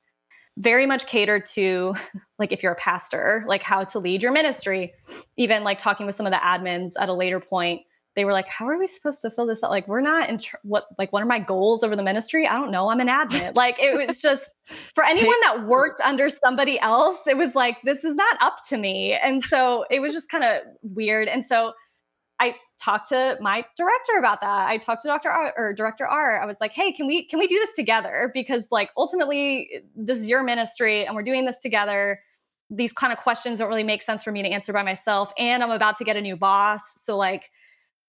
Very much catered to, [LAUGHS] like, if you're a pastor, like how to lead your ministry. Even like talking with some of the admins at a later point they were like, "How are we supposed to fill this out? Like, we're not in tr- what like what are my goals over the ministry? I don't know. I'm an admin. like, it was just for [LAUGHS] anyone that worked under somebody else, it was like this is not up to me, and so it was just kind of weird. And so I talked to my director about that. I talked to Dr. R or Director R. I was like, "Hey, can we can we do this together? Because like ultimately, this is your ministry, and we're doing this together." These kind of questions don't really make sense for me to answer by myself, and I'm about to get a new boss, so like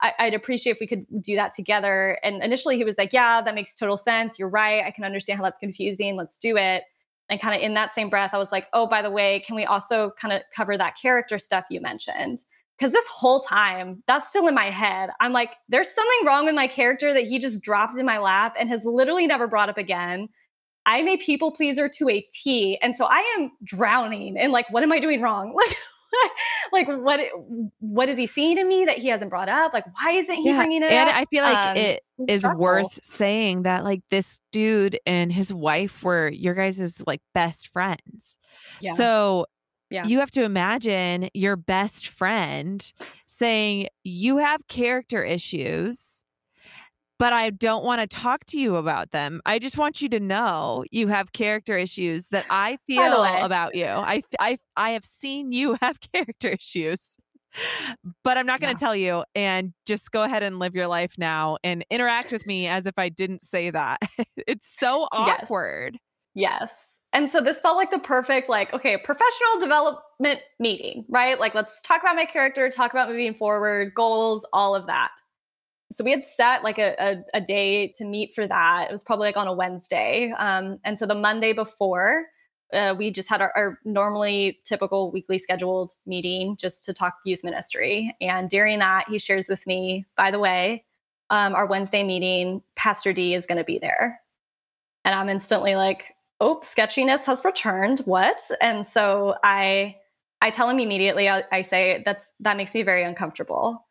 I, would appreciate if we could do that together. And initially he was like, Yeah, that makes total sense. You're right. I can understand how that's confusing. Let's do it. And kind of in that same breath, I was like, Oh, by the way, can we also kind of cover that character stuff you mentioned? Because this whole time, that's still in my head. I'm like, There's something wrong with my character that he just dropped in my lap and has literally never brought up again. I'm a people pleaser to a T. And so I am drowning in like, what am I doing wrong? [LAUGHS] Like, like what what is he seeing in me that he hasn't brought up? Like why isn't he yeah, bringing it and up? I feel like um, it is stressful. worth saying that like this dude and his wife were your guys' like best friends. Yeah. So yeah. you have to imagine your best friend saying you have character issues but I don't want to talk to you about them. I just want you to know you have character issues that I feel about you. I I I have seen you [LAUGHS] have character issues. But I'm not going to yeah. tell you and just go ahead and live your life now and interact with me as if I didn't say that. [LAUGHS] it's so awkward. Yes. yes. And so this felt like the perfect like okay, professional development meeting, right? Like let's talk about my character, talk about moving forward, goals, all of that so we had set like a, a, a, day to meet for that. It was probably like on a Wednesday. Um, and so the Monday before, uh, we just had our, our, normally typical weekly scheduled meeting just to talk youth ministry. And during that, he shares with me, by the way, um, our Wednesday meeting, Pastor D is going to be there. And I'm instantly like, oh, sketchiness has returned. What? And so I, I tell him immediately, I, I say, that's, that makes me very uncomfortable.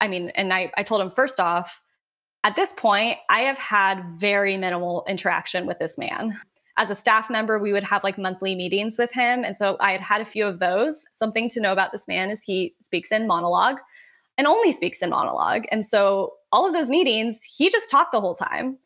I mean, and I, I told him first off, at this point, I have had very minimal interaction with this man. As a staff member, we would have like monthly meetings with him. And so I had had a few of those. Something to know about this man is he speaks in monologue and only speaks in monologue. And so all of those meetings, he just talked the whole time.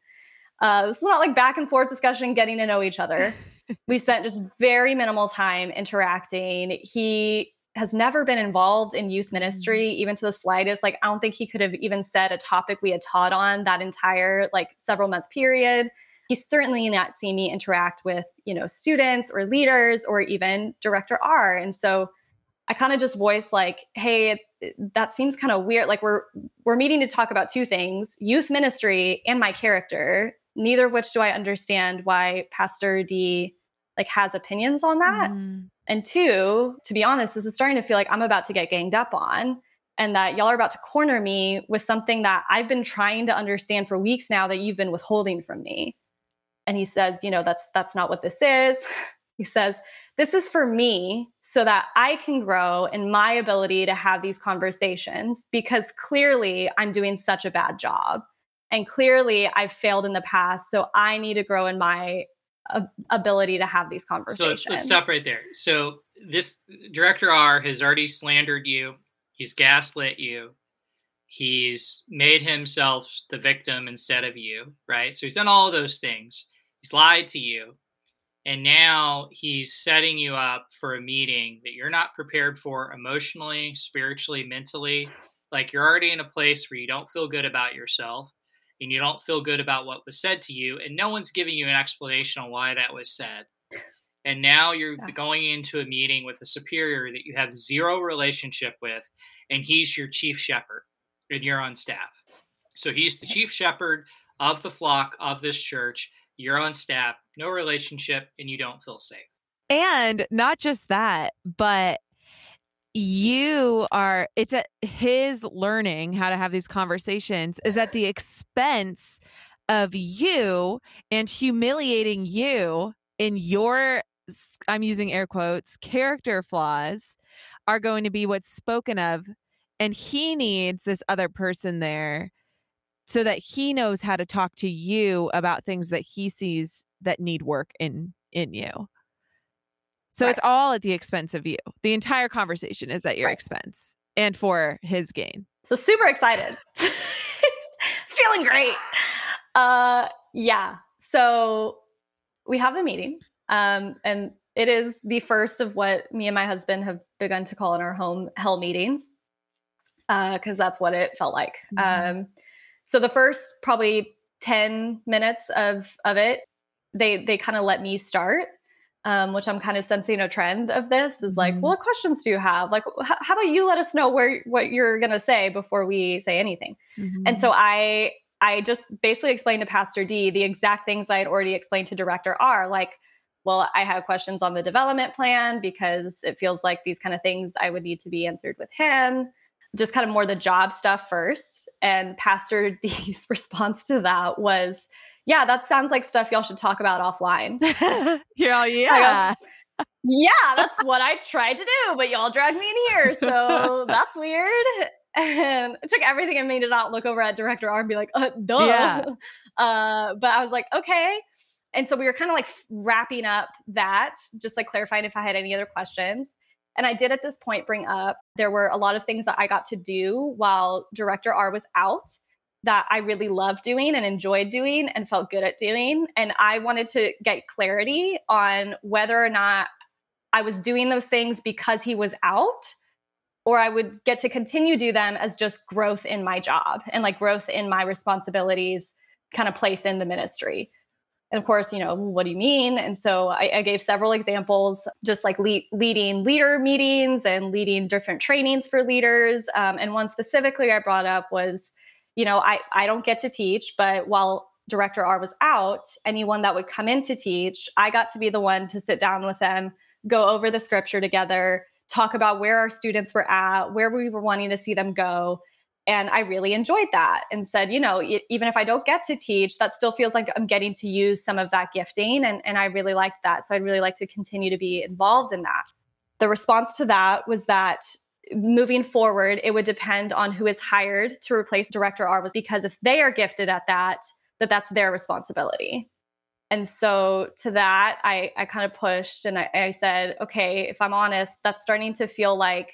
Uh, this is not like back and forth discussion, getting to know each other. [LAUGHS] we spent just very minimal time interacting. He has never been involved in youth ministry, mm-hmm. even to the slightest. Like, I don't think he could have even said a topic we had taught on that entire like several month period. He's certainly not seen me interact with, you know, students or leaders or even director R. And so I kind of just voiced like, hey, that seems kind of weird. Like we're we're meeting to talk about two things, youth ministry and my character, neither of which do I understand why Pastor D like has opinions on that. Mm. And two, to be honest, this is starting to feel like I'm about to get ganged up on and that y'all are about to corner me with something that I've been trying to understand for weeks now that you've been withholding from me. And he says, you know, that's that's not what this is. [LAUGHS] He says, this is for me so that I can grow in my ability to have these conversations because clearly I'm doing such a bad job. And clearly I've failed in the past. So I need to grow in my ability to have these conversations. So let's stop right there. So this director R has already slandered you. He's gaslit you. He's made himself the victim instead of you, right? So he's done all those things. He's lied to you. And now he's setting you up for a meeting that you're not prepared for emotionally, spiritually, mentally. Like you're already in a place where you don't feel good about yourself and you don't feel good about what was said to you and no one's giving you an explanation on why that was said. And now you're yeah. going into a meeting with a superior that you have zero relationship with and he's your chief shepherd and you're on staff. So he's the chief shepherd of the flock of this church. You're on staff no relationship and you don't feel safe. And not just that but you are it's at his learning how to have these conversations is at the expense of you and humiliating you in your I'm using air quotes character flaws are going to be what's spoken of. And he needs this other person there so that he knows how to talk to you about things that he sees that need work in in you so right. it's all at the expense of you. The entire conversation is at your right. expense and for his gain. So super excited. [LAUGHS] Feeling great. Uh yeah. So we have a meeting. Um and it is the first of what me and my husband have begun to call in our home hell meetings. Uh cuz that's what it felt like. Mm-hmm. Um so the first probably 10 minutes of of it they they kind of let me start um, which I'm kind of sensing a trend of this is like, mm-hmm. well, what questions do you have? Like, h- how about you let us know where what you're gonna say before we say anything? Mm-hmm. And so I I just basically explained to Pastor D the exact things I had already explained to Director R, like, well, I have questions on the development plan because it feels like these kind of things I would need to be answered with him. Just kind of more the job stuff first. And Pastor [LAUGHS] D's response to that was, yeah, that sounds like stuff y'all should talk about offline. [LAUGHS] yeah, yeah. Go, yeah, that's what I tried to do, but y'all dragged me in here. So [LAUGHS] that's weird. And it took everything in me to not look over at director R and be like, uh, duh. Yeah. [LAUGHS] Uh, but I was like, okay. And so we were kind of like wrapping up that, just like clarifying if I had any other questions. And I did at this point bring up there were a lot of things that I got to do while director R was out that I really loved doing and enjoyed doing and felt good at doing. And I wanted to get clarity on whether or not I was doing those things because he was out or I would get to continue do them as just growth in my job and like growth in my responsibilities kind of place in the ministry. And of course, you know, what do you mean? And so I, I gave several examples, just like lead, leading leader meetings and leading different trainings for leaders. Um, and one specifically I brought up was you know, I, I don't get to teach, but while director R was out, anyone that would come in to teach, I got to be the one to sit down with them, go over the scripture together, talk about where our students were at, where we were wanting to see them go. And I really enjoyed that and said, you know, even if I don't get to teach, that still feels like I'm getting to use some of that gifting. And, and I really liked that. So I'd really like to continue to be involved in that. The response to that was that moving forward, it would depend on who is hired to replace Director R was because if they are gifted at that, that that's their responsibility. And so to that, I, I kind of pushed and I, I said, okay, if I'm honest, that's starting to feel like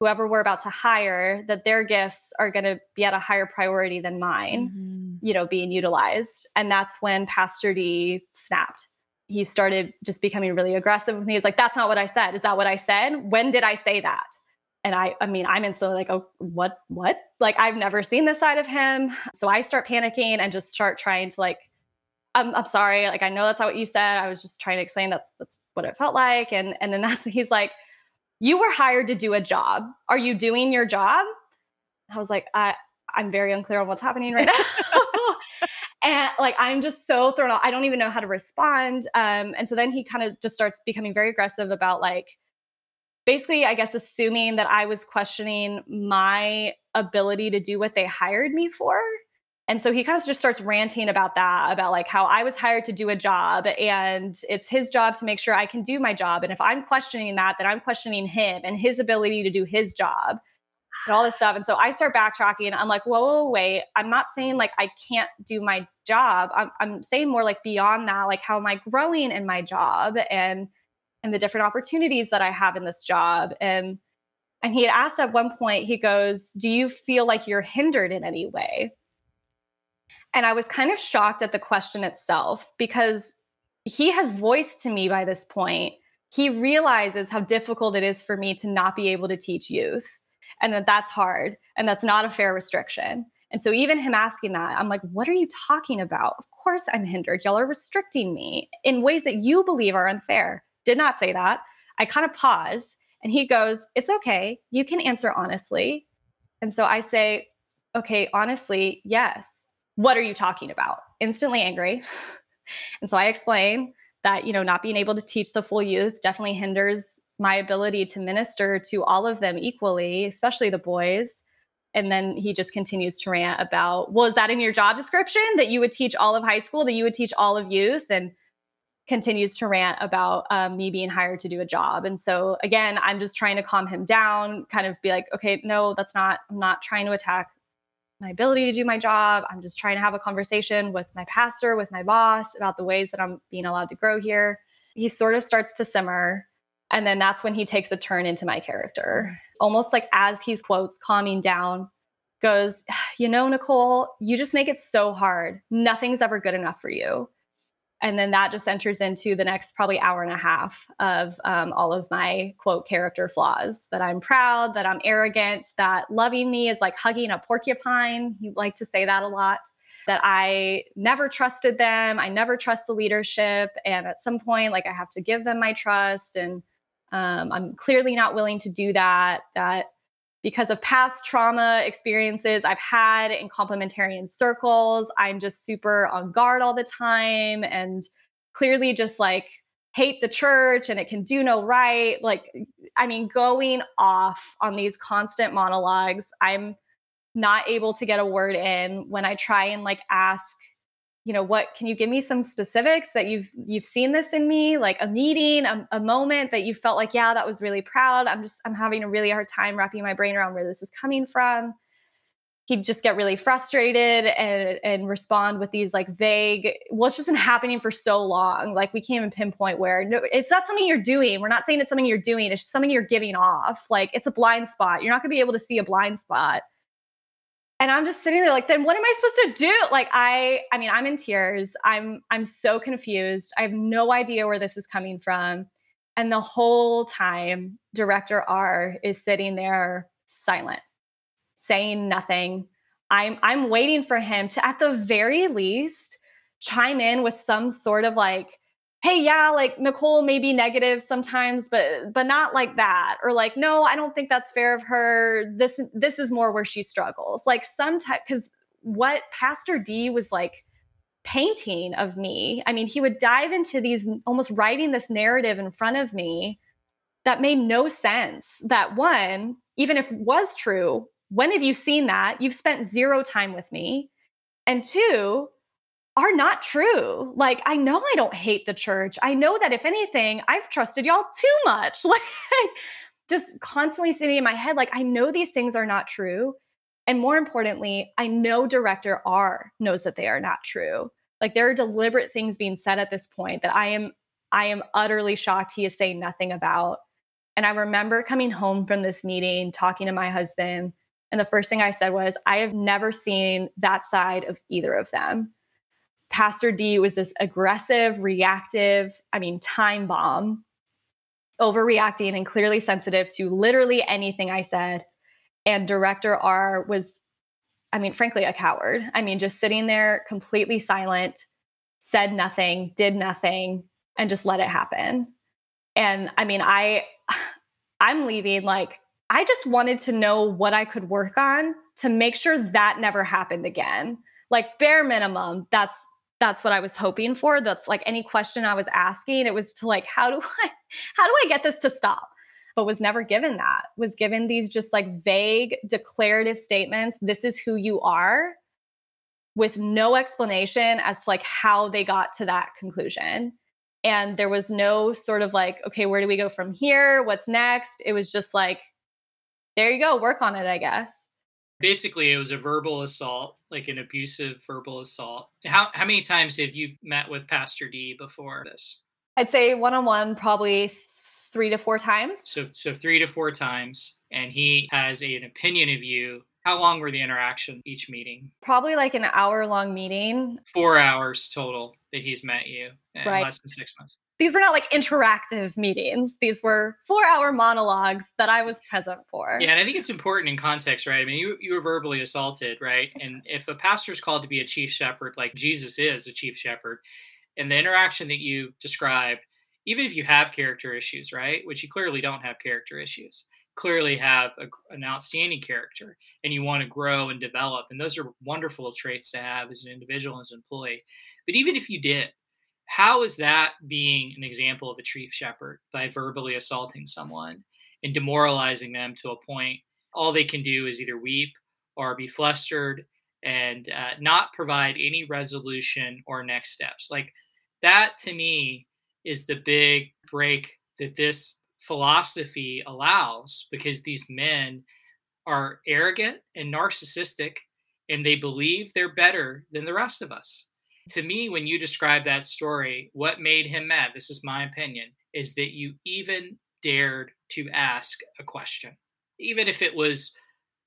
whoever we're about to hire, that their gifts are going to be at a higher priority than mine, mm-hmm. you know, being utilized. And that's when Pastor D snapped. He started just becoming really aggressive with me. He's like, that's not what I said. Is that what I said? When did I say that? And I, I mean, I'm instantly like, oh, what, what? Like, I've never seen this side of him. So I start panicking and just start trying to like, I'm, I'm sorry. Like, I know that's not what you said. I was just trying to explain that's that's what it felt like. And and then [LAUGHS] that's he's like, you were hired to do a job. Are you doing your job? I was like, I, I'm very unclear on what's happening right now. [LAUGHS] [LAUGHS] and like I'm just so thrown off. I don't even know how to respond. Um, and so then he kind of just starts becoming very aggressive about like, basically, I guess, assuming that I was questioning my ability to do what they hired me for. And so he kind of just starts ranting about that, about like how I was hired to do a job and it's his job to make sure I can do my job. And if I'm questioning that, then I'm questioning him and his ability to do his job and all this stuff. And so I start backtracking. I'm like, whoa, whoa, wait. I'm not saying like I can't do my job. I'm, I'm saying more like beyond that, like how am I growing in my job? And and the different opportunities that I have in this job. And and he had asked at one point, he goes, Do you feel like you're hindered in any way? And I was kind of shocked at the question itself because he has voiced to me by this point, he realizes how difficult it is for me to not be able to teach youth and that that's hard and that's not a fair restriction. And so, even him asking that, I'm like, what are you talking about? Of course, I'm hindered. Y'all are restricting me in ways that you believe are unfair did not say that. I kind of pause and he goes, It's okay. You can answer honestly. And so I say, Okay, honestly, yes. What are you talking about? Instantly angry. [LAUGHS] and so I explain that, you know, not being able to teach the full youth definitely hinders my ability to minister to all of them equally, especially the boys. And then he just continues to rant about, well, is that in your job description that you would teach all of high school, that you would teach all of youth? And continues to rant about um, me being hired to do a job. And so again, I'm just trying to calm him down, kind of be like, okay, no, that's not, I'm not trying to attack my ability to do my job. I'm just trying to have a conversation with my pastor, with my boss about the ways that I'm being allowed to grow here. He sort of starts to simmer. And then that's when he takes a turn into my character, almost like as he's quotes calming down, goes, You know, Nicole, you just make it so hard. Nothing's ever good enough for you and then that just enters into the next probably hour and a half of um, all of my quote character flaws that i'm proud that i'm arrogant that loving me is like hugging a porcupine. You like to say that a lot that i never trusted them i never trust the leadership and at some point like i have to give them my trust and um, i'm clearly not willing to do that that because of past trauma experiences I've had in complementarian circles. I'm just super on guard all the time and clearly just like hate the church and it can do no right. Like, I mean, going off on these constant monologues. I'm not able to get a word in when I try and like ask you know what can you give me some specifics that you've you've seen this in me like a meeting a, a, moment that you felt like yeah that was really proud. I'm just i'm having a really hard time wrapping my brain around where this is coming from. He'd just get really frustrated and and respond with these like vague well it's just been happening for so long. Like we can't even pinpoint where. No it's not something you're doing. We're not saying it's something you're doing. It's something you're giving off. Like it's a blind spot. You're not going to be able to see a blind spot and i'm just sitting there like then what am i supposed to do? Like i i mean i'm in tears. I'm i'm so confused. I have no idea where this is coming from. And the whole time director r is sitting there silent saying nothing. I'm i'm waiting for him to at the very least chime in with some sort of like hey yeah like nicole may be negative sometimes but but not like that or like no i don't think that's fair of her this this is more where she struggles like some type because what Pastor D was like painting of me. I mean, he would dive into these almost writing this narrative in front of me that made no sense. That one, even if it was true, when have you seen that? You've spent zero time with me. And two, are not true. Like, I know I don't hate the church. I know that if anything, I've trusted y'all too much. [LAUGHS] Like, just constantly sitting in my head, like, I know these things are not true. And more importantly, I know director R knows that they are not true. Like, there are deliberate things being said at this point that I am, I am utterly shocked he is saying nothing about. And I remember coming home from this meeting, talking to my husband. And the first thing I said was, I have never seen that side of either of them. Pastor D was this aggressive, reactive, I mean, time bomb, overreacting and clearly sensitive to literally anything I said. And director R was, I mean, frankly, a coward. I mean, just sitting there completely silent, said nothing, did nothing, and just let it happen. And I mean, I, [SIGHS] I'm leaving like, I just wanted to know what I could work on to make sure that never happened again. Like bare minimum, that's that's what I was hoping for. That's like any question I was asking, it was to like, how do [LAUGHS] I, how do I get this to stop? But was never given that, was given these just like vague declarative statements. This is who you are with no explanation as to like how they got to that conclusion. And there was no sort of like, okay, where do we go from here? What's next? It was just like, there you go, work on it, I guess basically it was a verbal assault like an abusive verbal assault. How how many times have you met with pastor d before this? I'd say one-on-one probably three to four times. So so three to four times and he has a, an opinion of you. How long were the interaction each meeting? Probably like an hour long meeting. Four hours total that he's met you in right. less than six months these were not like interactive meetings. These were four hour monologues that I was present for. Yeah, and I think it's important in context, right? I mean, you, you were verbally assaulted, right? And if a pastor's called to be a chief shepherd, like Jesus is a chief shepherd, and the interaction that you described, even if you have character issues, right? Which you clearly don't have character issues, clearly have a, an outstanding character and you want to grow and develop. And those are wonderful traits to have as an individual, as an employee. But even if you did, how is that being an example of a chief shepherd by verbally assaulting someone and demoralizing them to a point all they can do is either weep or be flustered and uh, not provide any resolution or next steps? Like that to me is the big break that this philosophy allows because these men are arrogant and narcissistic and they believe they're better than the rest of us to me, when you describe that story, what made him mad, this is my opinion, is that you even dared to ask a question. Even if it was,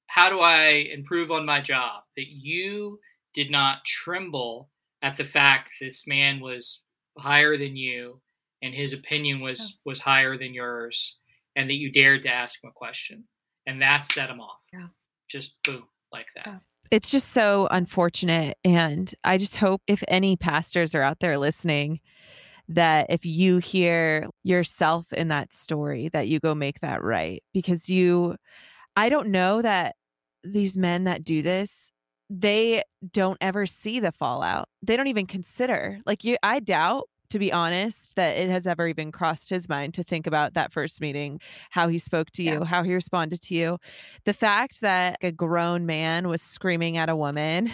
how do I improve on my job? That you did not tremble at the fact this man was higher than you and his opinion was was higher than yours and that you dared to ask him a question and that set him off yeah. just boom like that yeah it's just so unfortunate. And I just hope if any pastors are out there listening, that if you hear yourself in that story, that you go make that right. Because you, I don't know that these men that do this, they don't ever see the fallout. They don't even consider. Like you, I doubt to be honest, that it has ever even crossed his mind to think about that first meeting, how he spoke to you, yeah. how he responded to you. The fact that a grown man was screaming at a woman,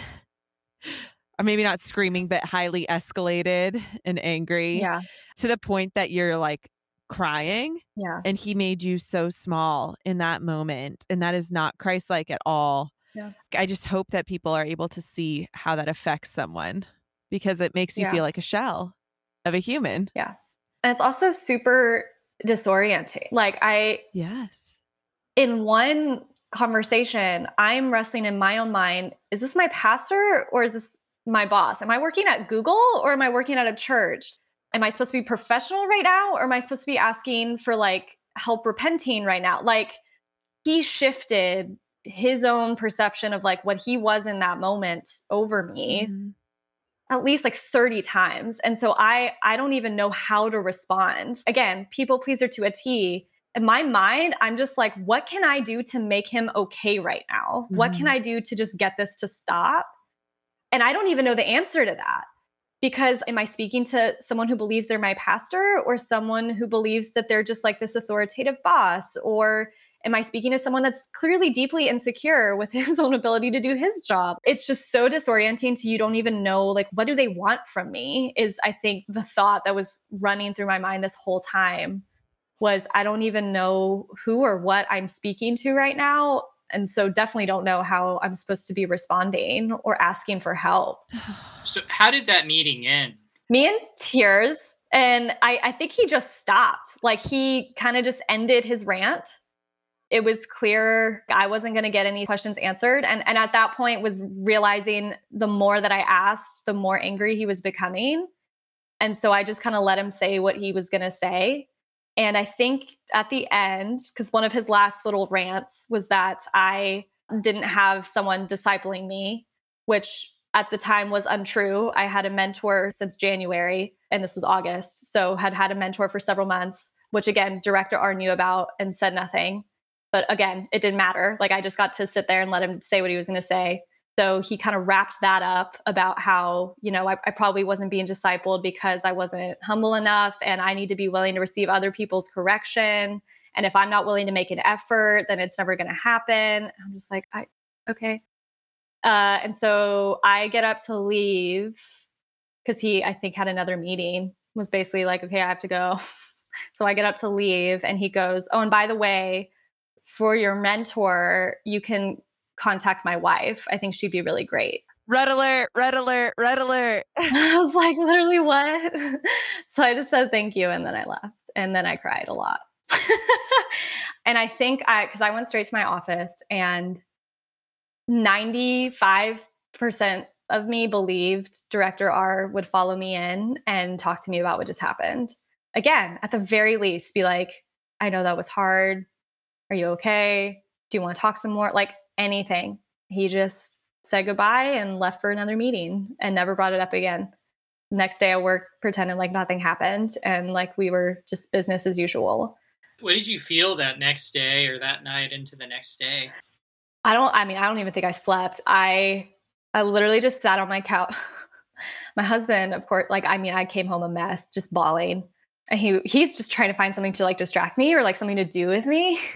or maybe not screaming, but highly escalated and angry yeah. to the point that you're like crying. Yeah. And he made you so small in that moment. And that is not Christ like at all. Yeah. I just hope that people are able to see how that affects someone because it makes you yeah. feel like a shell of a human. Yeah. And it's also super disorienting. Like I Yes. In one conversation, I'm wrestling in my own mind, is this my pastor or is this my boss? Am I working at Google or am I working at a church? Am I supposed to be professional right now or am I supposed to be asking for like help repenting right now? Like he shifted his own perception of like what he was in that moment over me. Mm-hmm at least like 30 times. And so I I don't even know how to respond. Again, people pleaser to a T. In my mind, I'm just like, what can I do to make him okay right now? Mm-hmm. What can mm-hmm. I do to just get this to stop? And I don't even know the answer to that because am I speaking to someone who believes they're my pastor or someone who believes that they're just like this authoritative boss? Or am I speaking to someone that's clearly deeply insecure with [LAUGHS] his own ability to do his job? It's just so disorienting to you don't even know like what do they want from me is I think the thought that was running through my mind this whole time was I don't even know who or what I'm speaking to right now and so definitely don't know how I'm supposed to be responding or asking for help. [SIGHS] So how did that meeting end? Me in tears. And I, I think he just stopped. Like he kind of just ended his rant. It was clear I wasn't going to get any questions answered. And, and at that point was realizing the more that I asked, the more angry he was becoming. And so I just kind of let him say what he was going to say. And I think at the end, because one of his last little rants was that I didn't have someone discipling me, which at the time was untrue. I had a mentor since January, and this was August. So had had a mentor for several months, which again, director R knew about and said nothing. But again, it didn't matter. Like I just got to sit there and let him say what he was going to say. So he kind of wrapped that up about how, you know, I, I, probably wasn't being discipled because I wasn't humble enough and I need to be willing to receive other people's correction. And if I'm not willing to make an effort, then it's never going to happen. I'm just like, I, okay. Uh, and so I get up to leave because he, I think, had another meeting, was basically like, okay, I have to go. [LAUGHS] so I get up to leave and he goes, oh, and by the way, for your mentor, you can contact my wife. I think she'd be really great. Red alert, red alert, red alert. [LAUGHS] I was like, literally, what? [LAUGHS] so I just said thank you and then I left. And then I cried a lot. [LAUGHS] and I think I, because I went straight to my office and 95% of me believed director R would follow me in and talk to me about what just happened. Again, at the very least, be like, I know that was hard. Are you okay? Do you want to talk some more? Like, anything. He just said goodbye and left for another meeting and never brought it up again. Next day at work, pretended like nothing happened and like we were just business as usual. What did you feel that next day or that night into the next day? I don't, I mean, I don't even think I slept. I, I literally just sat on my couch. [LAUGHS] my husband, of course, like, I mean, I came home a mess, just bawling and he he's just trying to find something to like distract me or like something to do with me. [LAUGHS]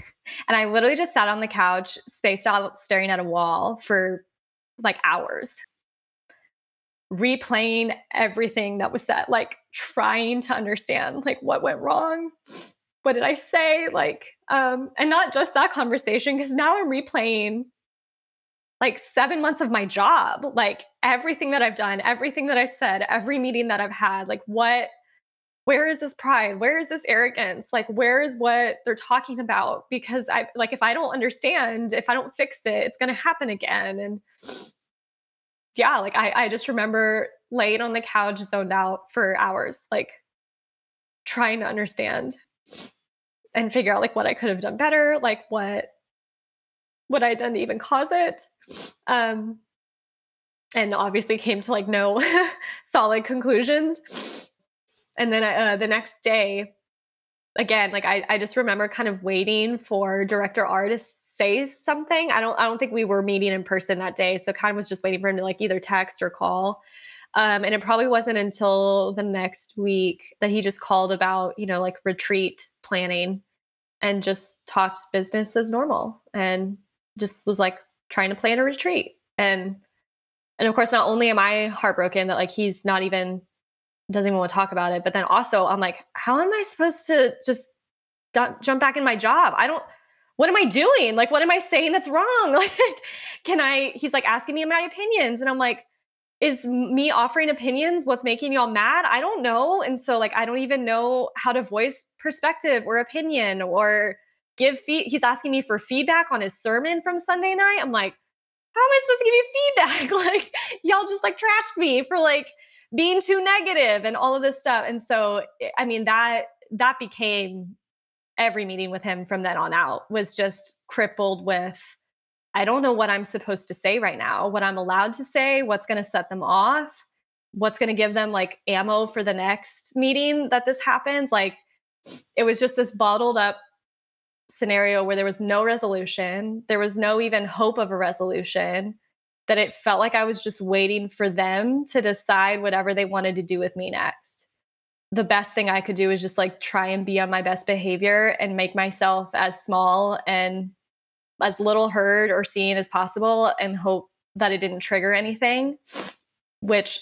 And i literally just sat on the couch spaced out staring at a wall for like hours. Replaying everything that was said like trying to understand like what went wrong. What did i say? Like um and not just that conversation because now i'm replaying like 7 months of my job. Like everything that i've done everything that i've said every meeting that i've had like what where is this pride? Where is this arrogance? Like where is what they're talking about? Because i like if i don't understand if i don't fix it it's going to happen again. And yeah like I, I just remember laying on the couch zoned out for hours like trying to understand and figure out like what i could have done better like what what i had done to even cause it. Um and obviously came to like no [LAUGHS] solid conclusions and then uh, the next day again like I, I just remember kind of waiting for director r to say something. I don't i don't think we were meeting in person that day so kind of was just waiting for him to like either text or call. Um, and it probably wasn't until the next week that he just called about you know like retreat planning and just talked business as normal and just was like trying to plan a retreat. And and of course not only am i heartbroken that like he's not even doesn't even want to talk about it. But then also, I'm like, how am I supposed to just jump back in my job? I don't. What am I doing? Like, what am I saying that's wrong? [LAUGHS] Like, can I? He's like asking me my opinions, and I'm like, is me offering opinions what's making y'all mad? I don't know. And so, like, I don't even know how to voice perspective or opinion or give feed. He's asking me for feedback on his sermon from Sunday night. I'm like, how am I supposed to give you feedback? [LAUGHS] like, y'all just like trashed me for like being too negative and all of this stuff. And so, eh, I mean, that that became every meeting with him from then on out was just crippled with I don't know what I'm supposed to say right now, what I'm allowed to say, what's going to set them off, what's going to give them like ammo for the next meeting that this happens. Like it was just this bottled up scenario where there was no resolution, there was no even hope of a resolution that it felt like I was just waiting for them to decide whatever they wanted to do with me next. The best thing I could do is just like try and be on my best behavior and make myself as small and as little heard or seen as possible and hope that it didn't trigger anything, which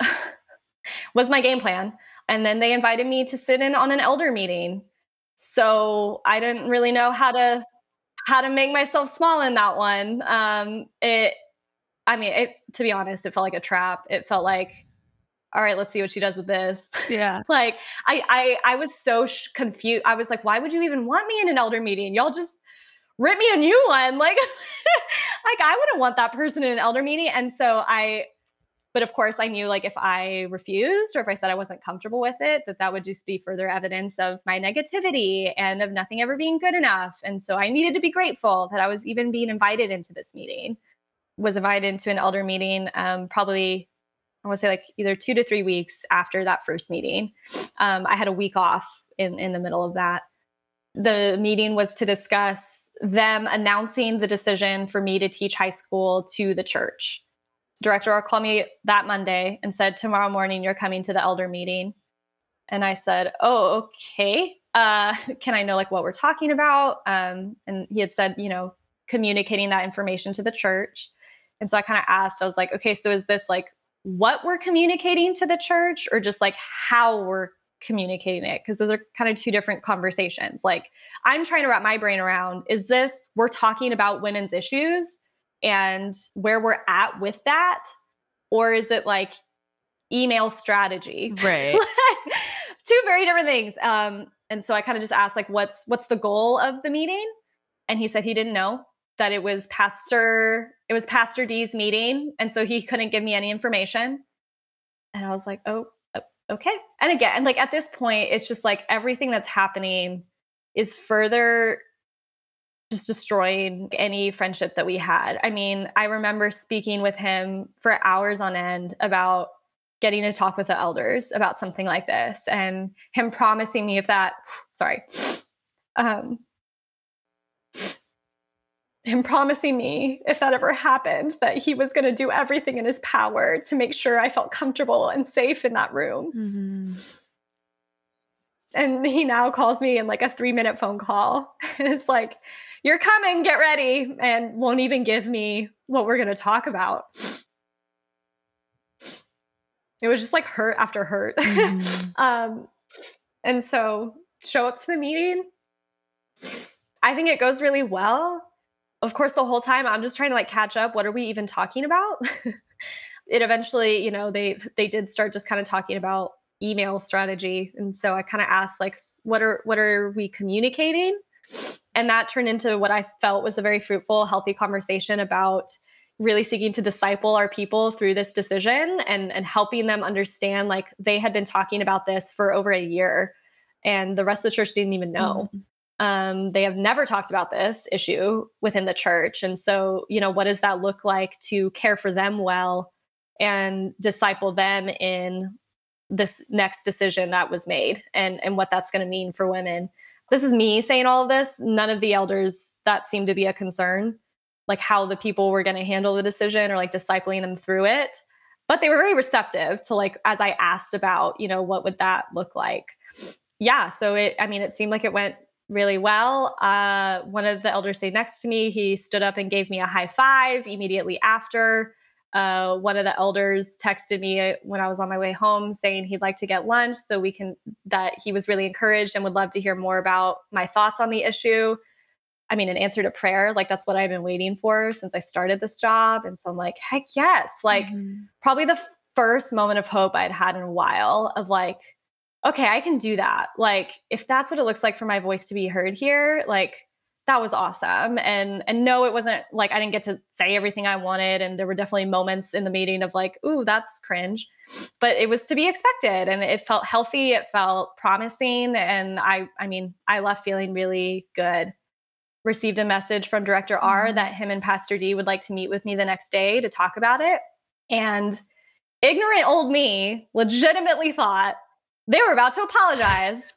[LAUGHS] was my game plan. And then they invited me to sit in on an elder meeting. So I didn't really know how to how to make myself small in that one. Um, it I mean, it, to be honest, it felt like a trap. It felt like, all right, let's see what she does with this. Yeah. [LAUGHS] like I, I, I was so sh- confused. I was like, why would you even want me in an elder meeting? Y'all just rip me a new one. [LAUGHS] Like, like I wouldn't want that person in an elder meeting. And so I, but of course I knew like if I refused or if I said I wasn't comfortable with it, that that would just be further evidence of my negativity and of nothing ever being good enough. And so I needed to be grateful that I was even being invited into this meeting was invited to an elder meeting um, probably I want to say like either two to three weeks after that first meeting. Um, I had a week off in, in the middle of that. The meeting was to discuss them announcing the decision for me to teach high school to the church. Director called me that Monday and said, Tomorrow morning, you're coming to the elder meeting. And I said, Oh, okay. Uh, [LAUGHS] can I know like what we're talking about? Um, and he had said, you know, communicating that information to the church. And so I kind of asked, I was like, okay, so is this like what we're communicating to the church or just like how we're communicating it? Because those are kind of two different conversations. Like I'm trying to wrap my brain around is this we're talking about women's issues and where we're at with that? Or is it like email strategy? [LAUGHS] Right. two very different things. Um, and so I kind of just asked like what's what's the goal of the meeting? And he said he didn't know that it was Pastor it was Pastor D's meeting, and so he couldn't give me any information. And I was like, oh, okay. And again, like at this point, it's just like everything that's happening is further just destroying any friendship that we had. I mean, I remember speaking with him for hours on end about getting to talk with the elders about something like this and him promising me if that sorry um him promising me if that ever happened that he was going to do everything in his power to make sure I felt comfortable and safe in that room. Mm-hmm. And he now calls me in like a three minute phone call. [LAUGHS] And it's like, you're coming, get ready, and won't even give me what we're going to talk about. It was just like hurt after hurt. Mm-hmm. [LAUGHS] um, and so show up to the meeting. I think it goes really well of course, the whole time I'm just trying to like catch up. What are we even talking about? [LAUGHS] it eventually, you know, they they did start just kind of talking about email strategy, and so I kind of asked like, what are what are we communicating? And that turned into what I felt was a very fruitful, healthy conversation about really seeking to disciple our people through this decision and and helping them understand like they had been talking about this for over a year and the rest of the church didn't even know. Mm-hmm. Um, they have never talked about this issue within the church. And so, you know, what does that look like to care for them well and disciple them in this next decision that was made and, and what that's going to mean for women? This is me saying all of this. None of the elders that seemed to be a concern, like how the people were going to handle the decision or like discipling them through it. But they were very receptive to like, as I asked about, you know, what would that look like? Yeah. So it, I mean, it seemed like it went really well. Uh, one of the elders stayed next to me. He stood up and gave me a high five immediately after. Uh, one of the elders texted me when I was on my way home saying he'd like to get lunch so we can, that he was really encouraged and would love to hear more about my thoughts on the issue. I mean, an answer to prayer, like that's what I've been waiting for since I started this job. And so I'm like, heck yes. Like, mm-hmm. probably the first moment of hope I'd had in a while of like, okay, I can do that. Like if that's what it looks like for my voice to be heard here, like that was awesome. And and no, it wasn't like I didn't get to say everything I wanted. And there were definitely moments in the meeting of like, ooh, that's cringe. But it was to be expected and it felt healthy. It felt promising. And I I mean, I left feeling really good. Received a message from Director R mm-hmm. that him and Pastor D would like to meet with me the next day to talk about it. And ignorant old me legitimately thought they were about to apologize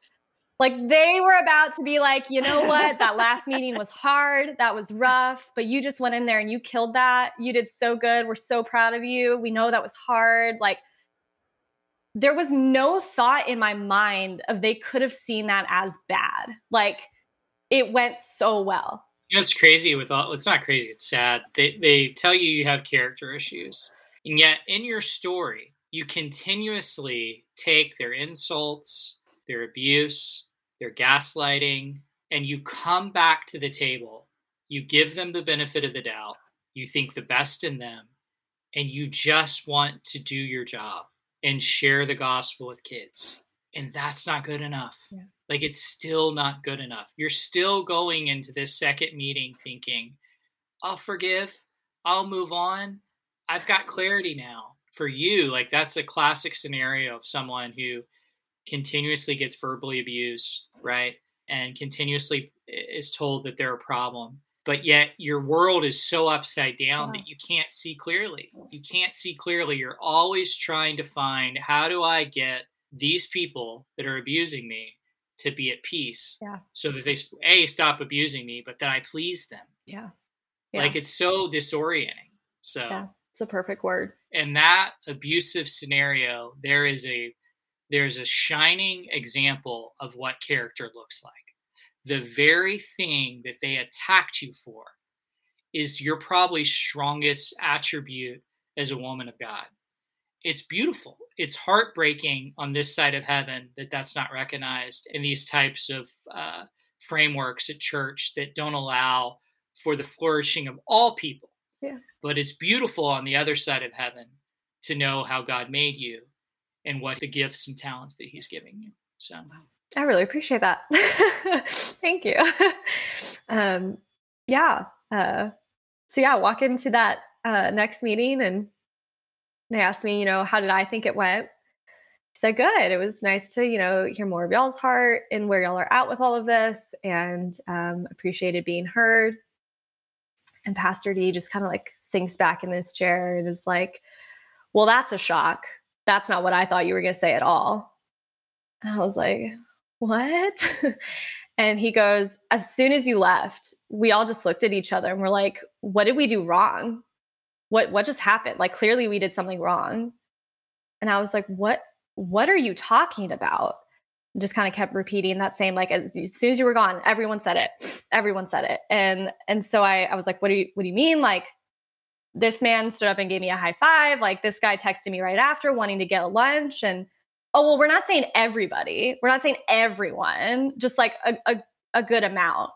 Like they were about to be like, you know what? That last [LAUGHS] meeting was hard. That was rough, but you just went in there and you killed that. You did so good. We're so proud of you. We know that was hard. Like there was no thought in my mind of they could have seen that as bad. Like it went so well. You know, it's crazy with all it's not crazy, it's sad. They they tell you you have character issues. And yet in your story, you continuously take their insults, their abuse, their gaslighting, and you come back to the table. You give them the benefit of the doubt. You think the best in them, and you just want to do your job and share the gospel with kids. And that's not good enough. Yeah. Like it's still not good enough. You're still going into this second meeting thinking, I'll forgive, I'll move on. I've got clarity now. For you, like that's a classic scenario of someone who continuously gets verbally abused, right? And continuously is told that they're a problem. But yet your world is so upside down uh-huh. that you can't see clearly. You can't see clearly. You're always trying to find how do I get these people that are abusing me to be at peace yeah. so that they a stop abusing me but that i please them yeah, yeah. like it's so disorienting so yeah it's a perfect word in that abusive scenario there is a there's a shining example of what character looks like. The very thing that they attacked you for is your probably strongest attribute as a woman of God. It's beautiful. It's heartbreaking on this side of heaven that that's not recognized in these types of uh, frameworks at church that don't allow for the flourishing of all people. Yeah. But it's beautiful on the other side of heaven to know how God made you and what the gifts and talents that he's giving you. So I really appreciate that. [LAUGHS] Thank you. [LAUGHS] um, yeah. Uh, so yeah, walk into that uh, next meeting and they asked me, you know, how did I think it went? I said, good. It was nice to, you know, hear more of y'all's heart and where y'all are at with all of this and um, appreciated being heard. And Pastor D just kind of like sinks back in this chair and is like, well, that's a shock that's not what I thought you were going to say at all. And I was like, what? [LAUGHS] and he goes, as soon as you left, we all just looked at each other and we're like, what did we do wrong? What what just happened? Like clearly we did something wrong. And I was like, what what are you talking about? Just kind of kept repeating that same like as, as soon as you were gone, everyone said it. [SNIFFS] Everyone said it. And and so I I was like, what do you what do you mean? Like this man stood up and gave me a high five. Like this guy texted me right after wanting to get lunch. And oh, well, we're not saying everybody. We're not saying everyone, just like a, a, a good amount.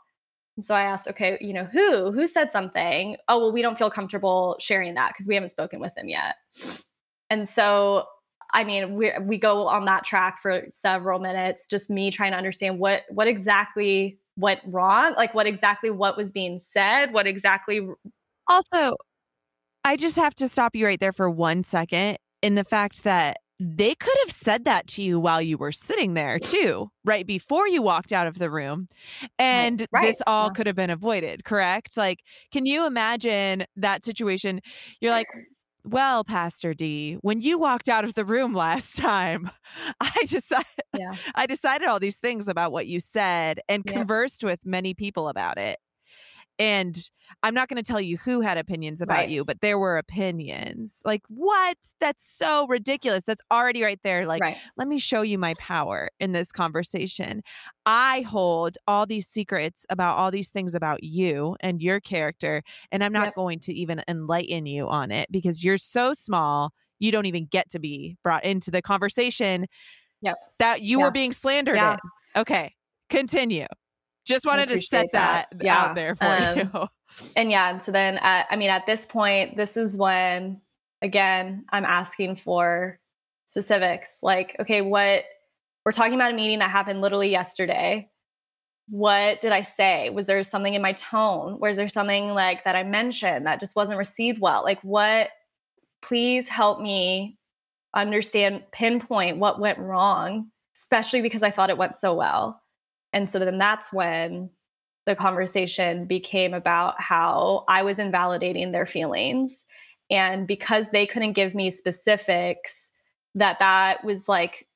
And so I asked, okay, you know, who? Who said something? Oh, well, we don't feel comfortable sharing that because we haven't spoken with him yet. And so I mean, we we go on that track for several minutes, just me trying to understand what what exactly went wrong, like what exactly what was being said, what exactly also I just have to stop you right there for one second in the fact that they could have said that to you while you were sitting there too, right before you walked out of the room. And right. this all yeah. could have been avoided, correct? Like, can you imagine that situation? You're like, well, Pastor D, when you walked out of the room [LAUGHS] last time, I decided yeah. I decided all these things about what you said and yeah. conversed with many people about it and i'm not going to tell you who had opinions about right. you but there were opinions like what that's so ridiculous that's already right there like right. let me show you my power in this conversation i hold all these secrets about all these things about you and your character and i'm not yep. going to even enlighten you on it because you're so small you don't even get to be brought into the conversation yep. that you yeah. were being slandered yeah. in okay continue just wanted to set that, that yeah. out there for um, you. [LAUGHS] And yeah, and so then at, I mean, at this point, this is when again I'm asking for specifics. Like, okay, what we're talking about a meeting that happened literally yesterday. What did I say? Was there something in my tone? Was there something like that I mentioned that just wasn't received well? Like, what? Please help me understand, pinpoint what went wrong, especially because I thought it went so well. And so then that's when the conversation became about how I was invalidating their feelings. And because they couldn't give me specifics, that that was like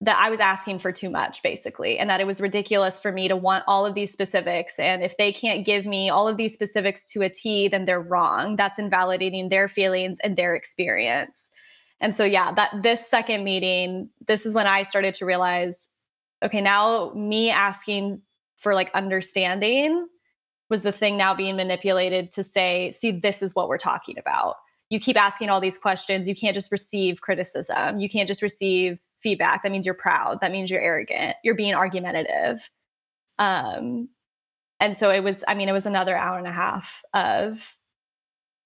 that I was asking for too much, basically, and that it was ridiculous for me to want all of these specifics. And if they can't give me all of these specifics to a T, then they're wrong. That's invalidating their feelings and their experience. And so, yeah, that this second meeting, this is when I started to realize okay, now me asking for like understanding was the thing now being manipulated to say, see, this is what we're talking about you keep asking all these questions. You can't just receive criticism. You can't just receive feedback. That means you're proud. That means you're arrogant. You're being argumentative. Um, and so it was, I mean, it was another hour and a half of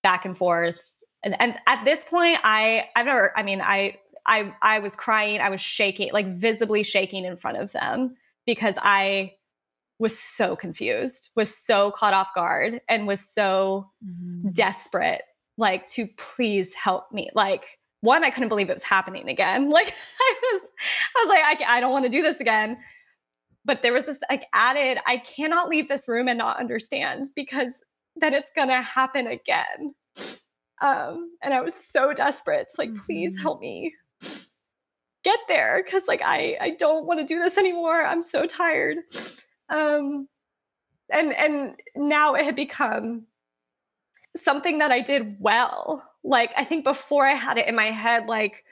back and forth. And, and at this point, I, I've never, I mean, I, I, I was crying. I was shaking, like visibly shaking in front of them because I was so confused, was so caught off guard, and was so mm-hmm. desperate like to please help me like one i couldn't believe it was happening again [LAUGHS] like i was i was like i, I don't want to do this again but there was this like added i cannot leave this room and not understand because then it's gonna happen again um and i was so desperate to like mm-hmm. please help me get there because like i i don't want to do this anymore i'm so tired um and and now it had become something that I did well. Like, I think before I had it in my head, like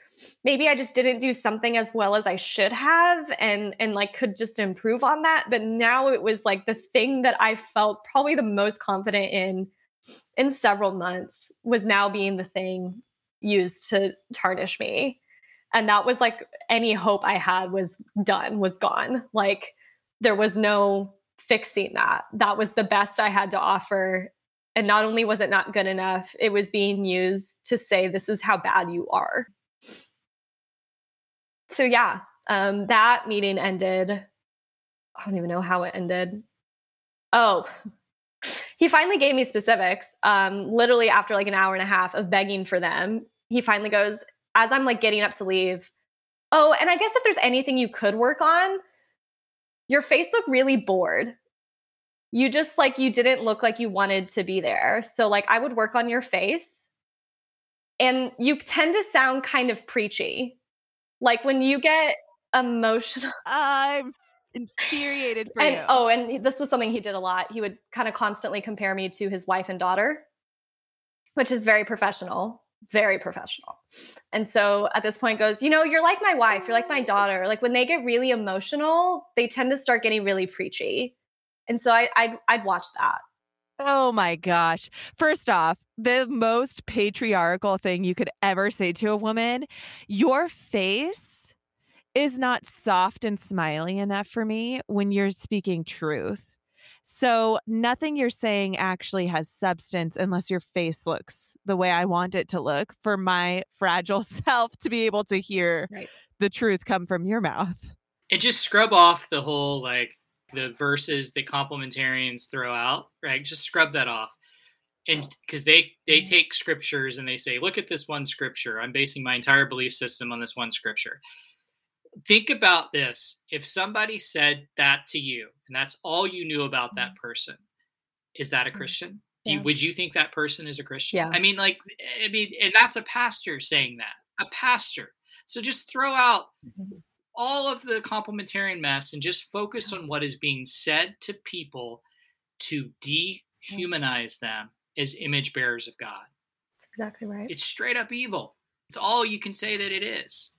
maybe I just didn't do something as well as I should have and and like could just improve on that. But now it was like the thing that I felt probably the most confident in in several months was now being the thing used to tarnish me. And that was like any hope I had was done, was gone. Like there was no fixing that. That was the best I had to offer and not only was it not good enough, it was being used to say, this is how bad you are. So, yeah, um, that meeting ended. I don't even know how it ended. Oh, he finally gave me specifics. Um, literally after like an hour and a half of begging for them, he finally goes, as I'm like getting up to leave, oh, and I guess if there's anything you could work on, your face looked really bored you just like you didn't look like you wanted to be there. So like I would work on your face and you tend to sound kind of preachy. Like when you get emotional [LAUGHS] I'm infuriated for and, you. Oh, and this was something he did a lot. He would kind of constantly compare me to his wife and daughter, which is very professional, very professional. And so at this point goes, you know, you're like my wife, you're like my mm. daughter. Like when they get really emotional, they tend to start getting really preachy. And so I, I'd, I'd watch that. Oh my gosh. First off, the most patriarchal thing you could ever say to a woman, your face is not soft and smiley enough for me when you're speaking truth. So nothing you're saying actually has substance unless your face looks the way I want it to look for my fragile [LAUGHS] self to be able to hear right. the truth come from your mouth. And just scrub off the whole like the verses the complementarians throw out, right? Just scrub that off. And because they they mm-hmm. take scriptures and they say, look at this one scripture. I'm basing my entire belief system on this one scripture. Think about this. If somebody said that to you, and that's all you knew about that mm-hmm. person, is that a mm-hmm. Christian? Yeah. You, would you think that person is a Christian? Yeah. I mean, like, I mean, and that's a pastor saying that, a pastor. So just throw out all of the complementarian mess and just focus on what is being said to people to dehumanize them as image bearers of God. That's exactly right. It's straight up evil. It's all you can say that it is.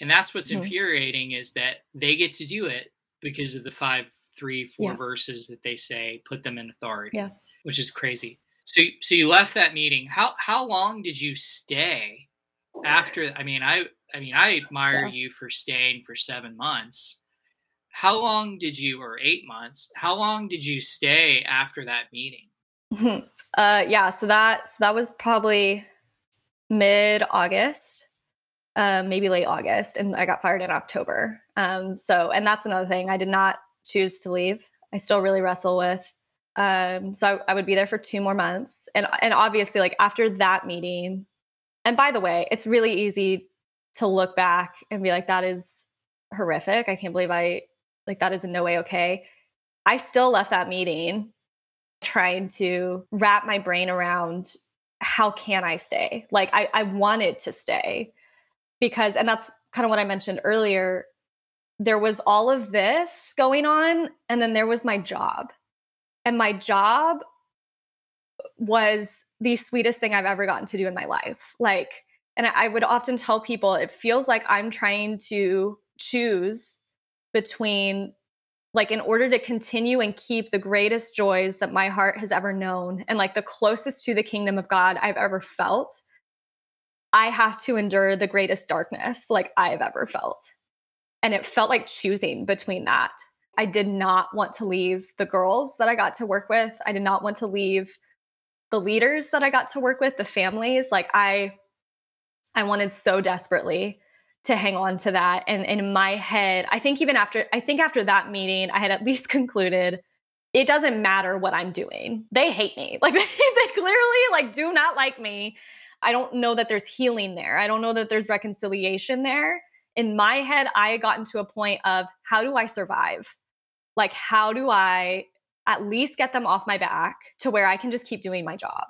And that's what's mm-hmm. infuriating is that they get to do it because of the five, three, four yeah. verses that they say put them in authority. Yeah. Which is crazy. So so you left that meeting. How how long did you stay after I mean I I mean, I admire yeah. you for staying for seven months. How long did you, or eight months? How long did you stay after that meeting? [LAUGHS] uh, yeah, so that so that was probably mid August, uh, maybe late August, and I got fired in October. Um, so, and that's another thing. I did not choose to leave. I still really wrestle with. Um, so I, I would be there for two more months, and and obviously, like after that meeting, and by the way, it's really easy to look back and be like, that is horrific. I can't believe I, like, that is in no way okay. I still left that meeting trying to wrap my brain around how can I stay? Like, I, I wanted to stay because, and that's kind of what I mentioned earlier. there was all of this going on, and then there was my job. And my job was the sweetest thing I've ever gotten to do in my life. Like, and I would often tell people it feels like I'm trying to choose between like in order to continue and keep the greatest joys that my heart has ever known and like the closest to the kingdom of God I've ever felt I have to endure the greatest darkness like I've ever felt and it felt like choosing between that I did not want to leave the girls that I got to work with I did not want to leave the leaders that I got to work with the families like I I wanted so desperately to hang on to that. And, in my head, I think even after I think after that meeting, I had at [LAUGHS] least concluded it doesn't matter what I'm doing. They hate me. [LAUGHS] Like they, they clearly like do not like me. I don't know that there's healing there. I don't know that there's reconciliation there. In my head, I had gotten to a point of how do I survive? Like, how do I at least get them off my back to where I can just keep doing my job?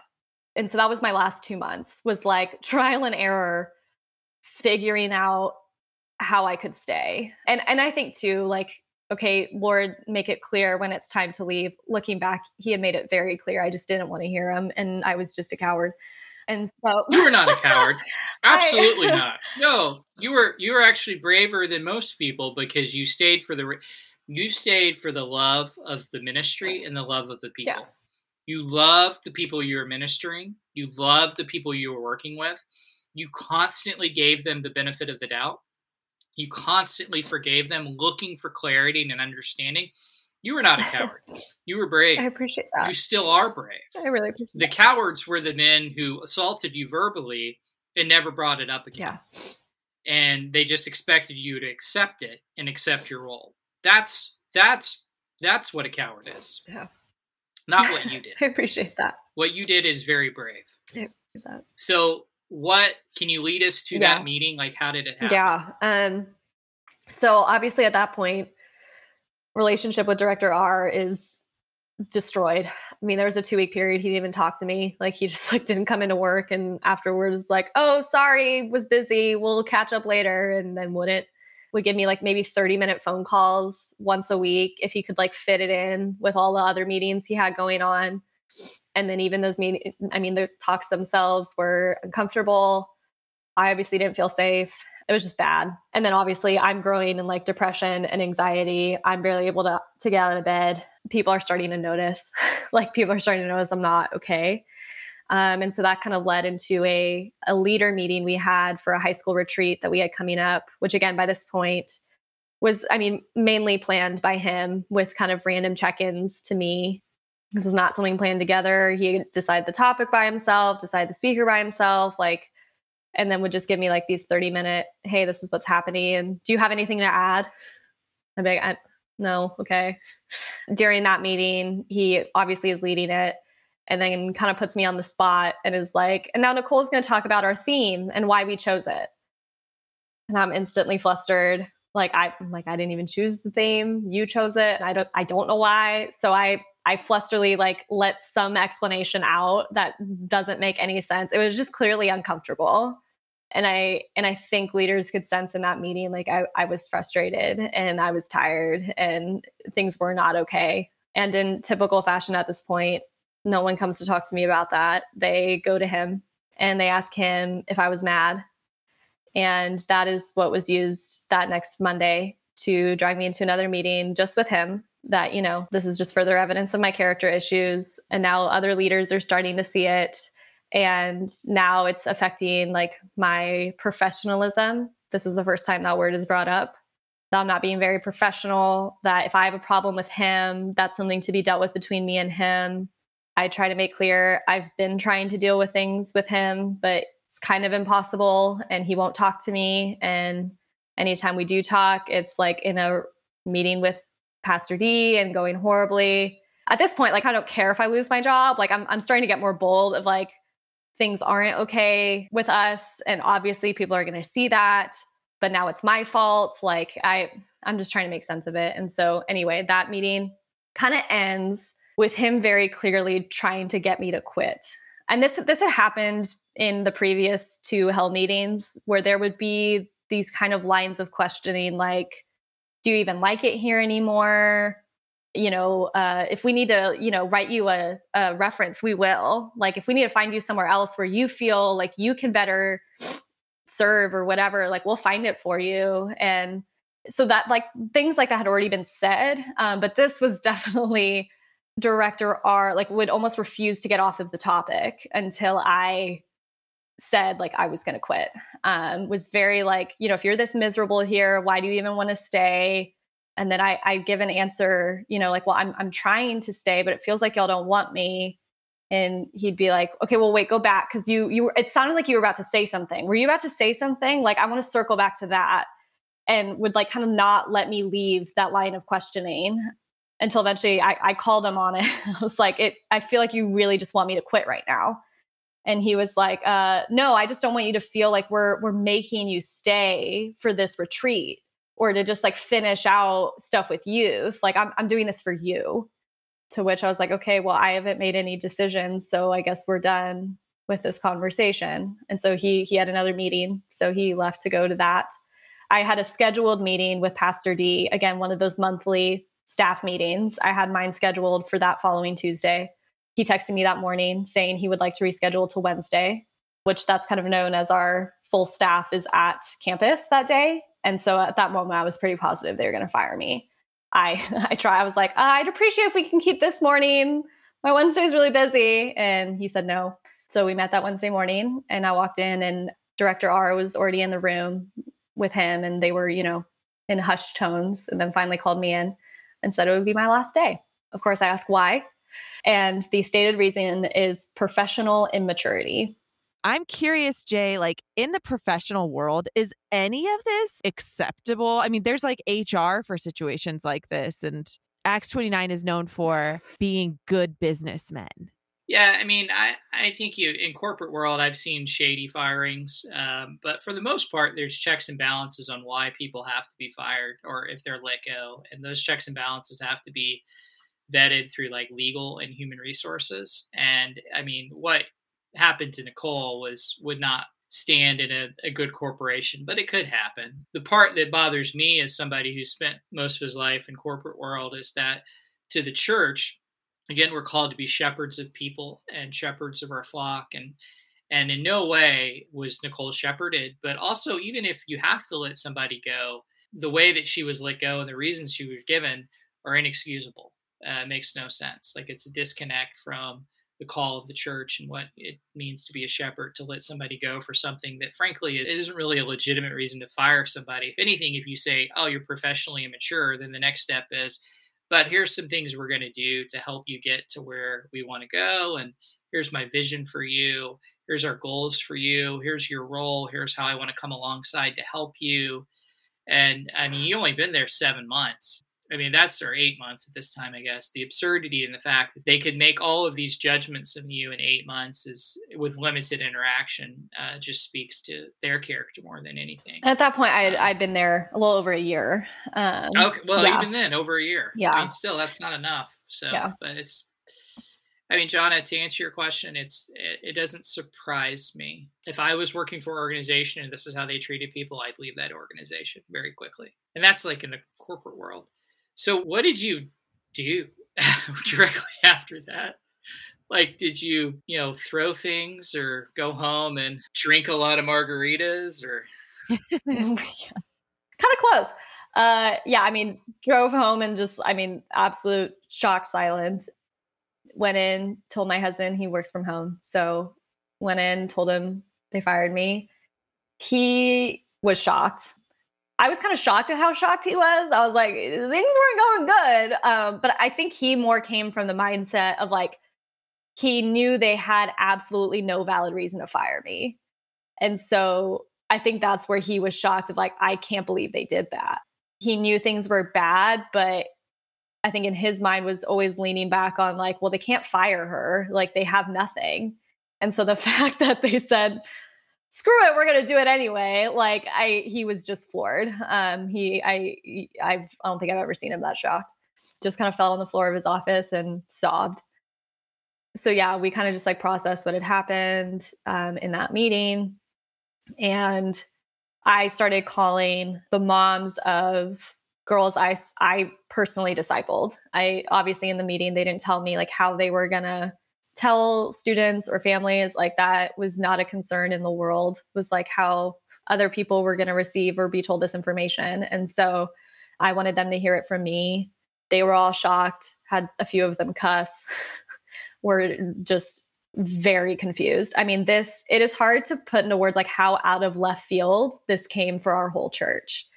And so that was my last two months was like trial and error figuring out how I could stay. And and I think too like okay, Lord, make it clear when it's time to leave. Looking back, he had made it very clear. I just didn't want to hear him and I was just a coward. And so [LAUGHS] You were not a coward. Absolutely I, [LAUGHS] not. No, you were you were actually braver than most people because you stayed for the you stayed for the love of the ministry and the love of the people. Yeah. You loved the people you were ministering. You loved the people you were working with you constantly gave them the benefit of the doubt. You constantly forgave them, looking for clarity and understanding. You were not a [LAUGHS] coward. You were brave. I appreciate that. You still are brave. I really appreciate that. The that. cowards were the men who assaulted you verbally and never brought it up again. Yeah. And they just expected you to accept it and accept your role. That's that's that's what a coward is. Yeah. Not what [LAUGHS] you did. I appreciate that. What you did is very brave. I appreciate that. So what can you lead us to yeah. that meeting? Like, how did it happen? Yeah. Um, so obviously at that point, relationship with director R is destroyed. I mean, there was a two week period he didn't even talk to me. Like he [LAUGHS] just like didn't come into work and afterwards like, oh, sorry, was busy. We'll catch up later, and then wouldn't would give me like maybe 30 minute phone calls once a week if he could like fit it in with all the other meetings he had going on and then even those meetings i mean the talks themselves were uncomfortable i obviously didn't feel safe it was just bad. And then obviously i'm growing in like depression and anxiety. I'm barely able to to get out of bed. People are starting to notice. [LAUGHS] Like people are starting to notice i'm not okay. Um, and so that kind of led into a, a leader meeting we had for a high school retreat that we had coming up which again by this point was i mean mainly planned by him with kind of random check-ins to me. This was not something planned together. He decided the topic by himself, decide the speaker by himself, like, and then would just give me like these 30 minute, hey, this is what's happening. And do you have anything to add? Be like, no, okay. During that meeting, he obviously is leading it and then kind of puts me on the spot and is like, and now Nicole's going to talk about our theme and why we chose it. And I'm instantly flustered. Like I am like I didn't even choose the theme. You chose it. And I don't I don't know why. So I I flusterly like let some explanation out that doesn't make any sense. It was just clearly uncomfortable. And I and I think leaders could sense in that meeting like I, I was frustrated and I was tired and things were not okay. And in typical fashion at this point, no one comes to talk to me about that. They go to him and they ask him if I was mad. And that is what was used that next Monday to drag me into another meeting just with him that, you know, this is just further evidence of my character issues. And now other leaders are starting to see it. And now it's affecting like my professionalism. This is the first time that word is brought up. That I'm not being very professional, that if I have a problem with him, that's something to be dealt with between me and him. I try to make clear I've been trying to deal with things with him, but it's kind of impossible and he won't talk to me. And anytime we do talk, it's like in a meeting with Pastor D and going horribly. At this point, like I don't care if I lose my job. Like I'm I'm starting to get more bold of like things aren't okay with us. And obviously people are gonna see that. But now it's my fault. Like I I'm just trying to make sense of it. And so anyway, that meeting kind of ends with him very clearly trying to get me to quit. And this this had happened in the previous two hell meetings where there would be these kind of lines of questioning like do you even like it here anymore? You know, uh, if we need to, you know, write you a, a reference, we will. Like, if we need to find you somewhere else where you feel like you can better serve or whatever, like, we'll find it for you. And so that, like, things like that had already been said. Um, but this was [LAUGHS] definitely director R, like, would almost refuse to get off of the topic until I said like I was going to quit. Um, was very like, you know, if you're this miserable here, why do you even want to stay? And then I I give an answer, you know, like, well, I'm I'm trying to stay, but it feels like y'all don't want me. And he'd be like, okay, well, wait, go back because you you. It sounded like you were about to say something. Were you about to say something? Like, I want to circle back to that, and would like kind of not let me leave that line of questioning until eventually I, I called him on it. [LAUGHS] I was like, it. I feel like you really just want me to quit right now and he was like uh, no i just don't want you to feel like we're we're making you stay for this retreat or to just like finish out stuff with youth like i'm, I'm doing this for you. To which i was like okay well i haven't made any decisions so i guess we're done with this conversation. And so he he had another meeting so he left to go to that. I had a scheduled meeting with pastor d again one of those monthly staff meetings. I had mine scheduled for that following tuesday he texted me that morning saying he would like to reschedule to Wednesday, which that's kind of known as our full staff is at campus that day. And so at that moment, I was pretty positive they were going to fire me. I [LAUGHS] I try. I was like, uh, I'd appreciate if we can keep this morning. My Wednesday is really busy, and he said no. So we met that Wednesday morning, and I walked in, and Director R was already in the room with him, and they were, you know, in hushed tones, and then finally called me in and said it would be my last day. Of course, I asked why, and the stated reason is professional immaturity. I'm curious, Jay, like in the professional world, is any of this acceptable? I mean, there's like HR for situations like this, and Acts 29 is known for being good businessmen. Yeah, I mean, I, I think you in corporate world, I've seen shady firings, um, but for the most part, there's checks and balances on why people have to be fired or if they're let go, and those checks and balances have to be vetted through like legal and human resources. And I mean, what happened to Nicole was would not stand in a, a, good corporation, but it could happen. The part that bothers me as somebody who spent most of his life in corporate world is that to the church, again, we're called to be shepherds of people and shepherds of our flock. And and in no way was Nicole shepherded, but also even if you have to let somebody go, the way that she was let go and the reasons she was given are inexcusable uh, makes no sense. Like it's a disconnect from the call of the church and what it means to be a shepherd to let somebody go for something that frankly it isn't really a legitimate reason to fire somebody. If anything if you say oh you're professionally immature then the next step is but here's some things we're going to do to help you get to where we want to go and here's my vision for you. Here's our goals for you. Here's your role. Here's how i want to come alongside to help you. And i mean you only been there seven months I mean, that's their eight months at this time, I guess. The absurdity in the fact that they could make all of these judgments of you in eight months is with limited interaction uh, just speaks to their character more than anything. At that point, I had, um, I'd been there a little over a year. Um, okay, well, yeah. even then, over a year. Yeah. I mean, still, that's not enough. So, yeah. but it's, I mean, John, to answer your question, it's it, it doesn't surprise me. If I was working for an organization and this is how they treated people, I'd leave that organization very quickly. And that's like in the corporate world so, what did you do [LAUGHS] directly after that? Like, did you, you know, throw things or go home and drink a lot of margaritas or? [LAUGHS] kind of close. Uh, yeah, I mean, drove home and just, I mean, absolute shock silence. Went in, told my husband he works from home. So, went in, told him they fired me. He was shocked. I was kind of shocked at how shocked he was. I was like, things weren't going good. Um, but I think he more came from the mindset of like, he knew they had absolutely no valid reason to fire me. And so I think that's where he was shocked of like, I can't believe they did that. He knew things were bad, but I think in his mind was always leaning back on like, well, they can't fire her. Like they have nothing. And so the [LAUGHS] fact that they said, screw it we're going to do it anyway like i he was just floored um he i I've, i don't think i've ever seen him that shocked just kind of fell on the floor of his office and sobbed so yeah we kind of just like processed what had happened um, in that meeting and i started calling the moms of girls I I personally discipled. I obviously in the meeting they didn't tell me like how they were going to tell students or families like that was not a concern in the world was like how other people were going to receive or be told this information. And so i wanted them to hear it from me. They were all shocked had a few of them cuss [LAUGHS] were just very confused. I mean this it is hard to put into words like how out of left field this came for our whole church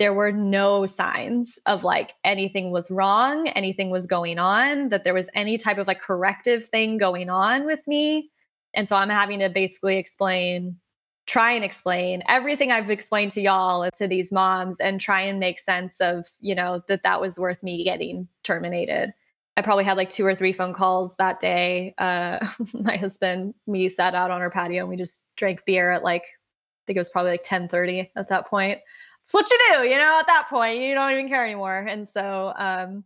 there were no signs of like anything was wrong, anything was going on, that there was any type of like corrective thing going on with me. And so I'm having to basically explain, try and explain everything I've explained to y'all to these moms and try and make sense of, you know, that that was worth me getting terminated. I probably had like two or three phone calls that day. Uh, [LAUGHS] my husband, me sat out on our patio and we just drank beer at like, I think it was probably like 10 30 at that point it's what you do, you know, at that point, you don't even care anymore. And so um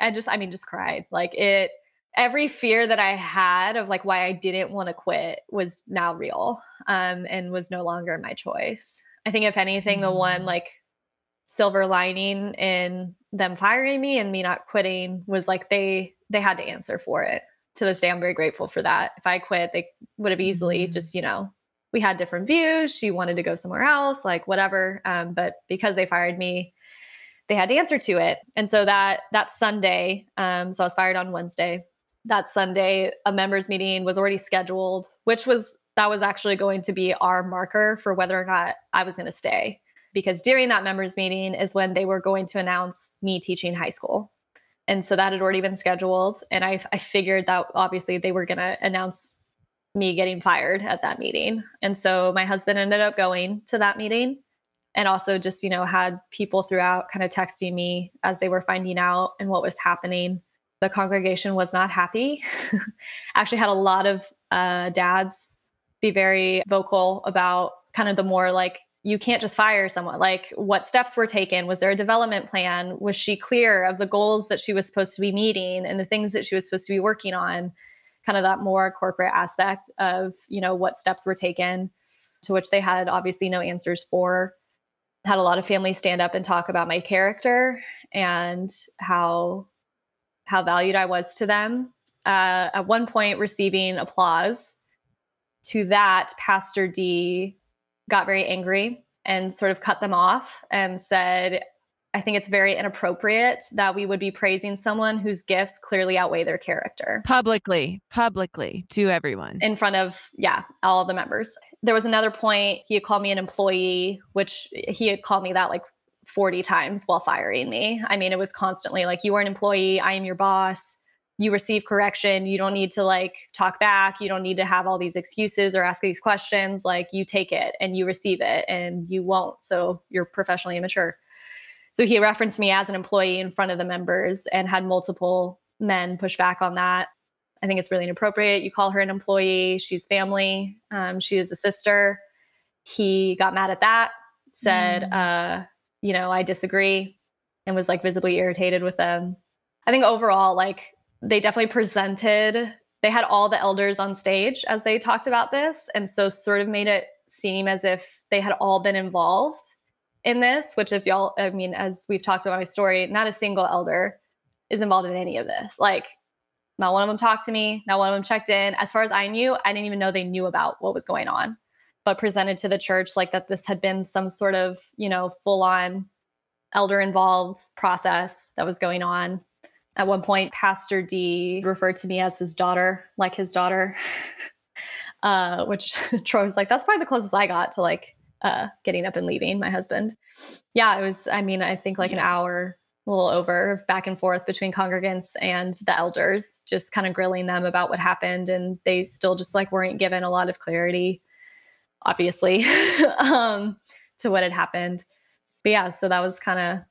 I just I mean just cried. Like it every fear that I had of like why I didn't want to quit was now real um and was no longer my choice. I think if anything the one mm. like silver lining in them firing me and me not quitting was like they they had to answer for it. To this day I'm very grateful for that. If I quit, they would have easily just, you know, we had different views. She wanted to go somewhere else, like whatever. Um, but because they fired me, they had to answer to it. And so that that Sunday, um, so I was fired on Wednesday. That Sunday, a members meeting was already scheduled, which was that was actually going to be our marker for whether or not I was going to stay. Because during that members meeting is when they were going to announce me teaching high school. And so that had already been scheduled. And I, I figured that obviously they were going to announce me getting fired at that meeting. And so my husband ended up going to that meeting and also just, you know, had people throughout kind of texting me as they were finding out and what was happening. The congregation was not happy. [LAUGHS] Actually, had a lot of uh, dads be very vocal about kind of the more like, you can't just fire someone. Like, what steps were taken? Was there a development plan? Was she clear of the goals that she was supposed to be meeting and the things that she was supposed to be working on? Kind of that more corporate aspect of you know what steps were taken to which they had obviously no answers for. Had a lot of families stand up and talk about my character and how how valued i was to them. Uh, at one point receiving applause. To that pastor d got very angry and sort of cut them off and said I think it's very inappropriate that we would be praising someone whose gifts clearly outweigh their character. Publicly, publicly to everyone. In front of, yeah, all of the members. There was another point, he had called me an employee, which he had called me that like 40 times while firing me. I mean, it was constantly like, you are an employee, I am your boss. You receive correction. You don't need to like talk back. You don't need to have all these excuses or ask these questions. Like, you take it and you receive it and you won't. So you're professionally immature. So he referenced me as an employee in front of the members and had multiple men push back on that. I think it's really inappropriate. You call her an employee, she's family, um, she is a sister. He got mad at that, said, mm. uh, you know, I disagree, and was like visibly irritated with them. I think overall, like they definitely presented, they had all the elders on stage as they talked about this. And so sort of made it seem as if they had all been involved in this, which if y'all, I mean, as we've talked about my story, not a single elder is involved in any of this. Like, not one of them talked to me, not one of them checked in. As far as I knew, I didn't even know they knew about what was going on, but presented to the church like that this had been some sort of, you know, full on elder involved process that was going on. At one point, Pastor D referred to me as his daughter, like his daughter, [LAUGHS] uh, which [LAUGHS] Troy was like, that's probably the closest I got to like uh, getting up and leaving my husband. Yeah, it was, I mean, I think like an hour, a little over back and forth between congregants and the elders, just kind of grilling them about what happened. And they still just like weren't given a lot of clarity, obviously, [LAUGHS] um, to what had happened. But yeah, so that was kind of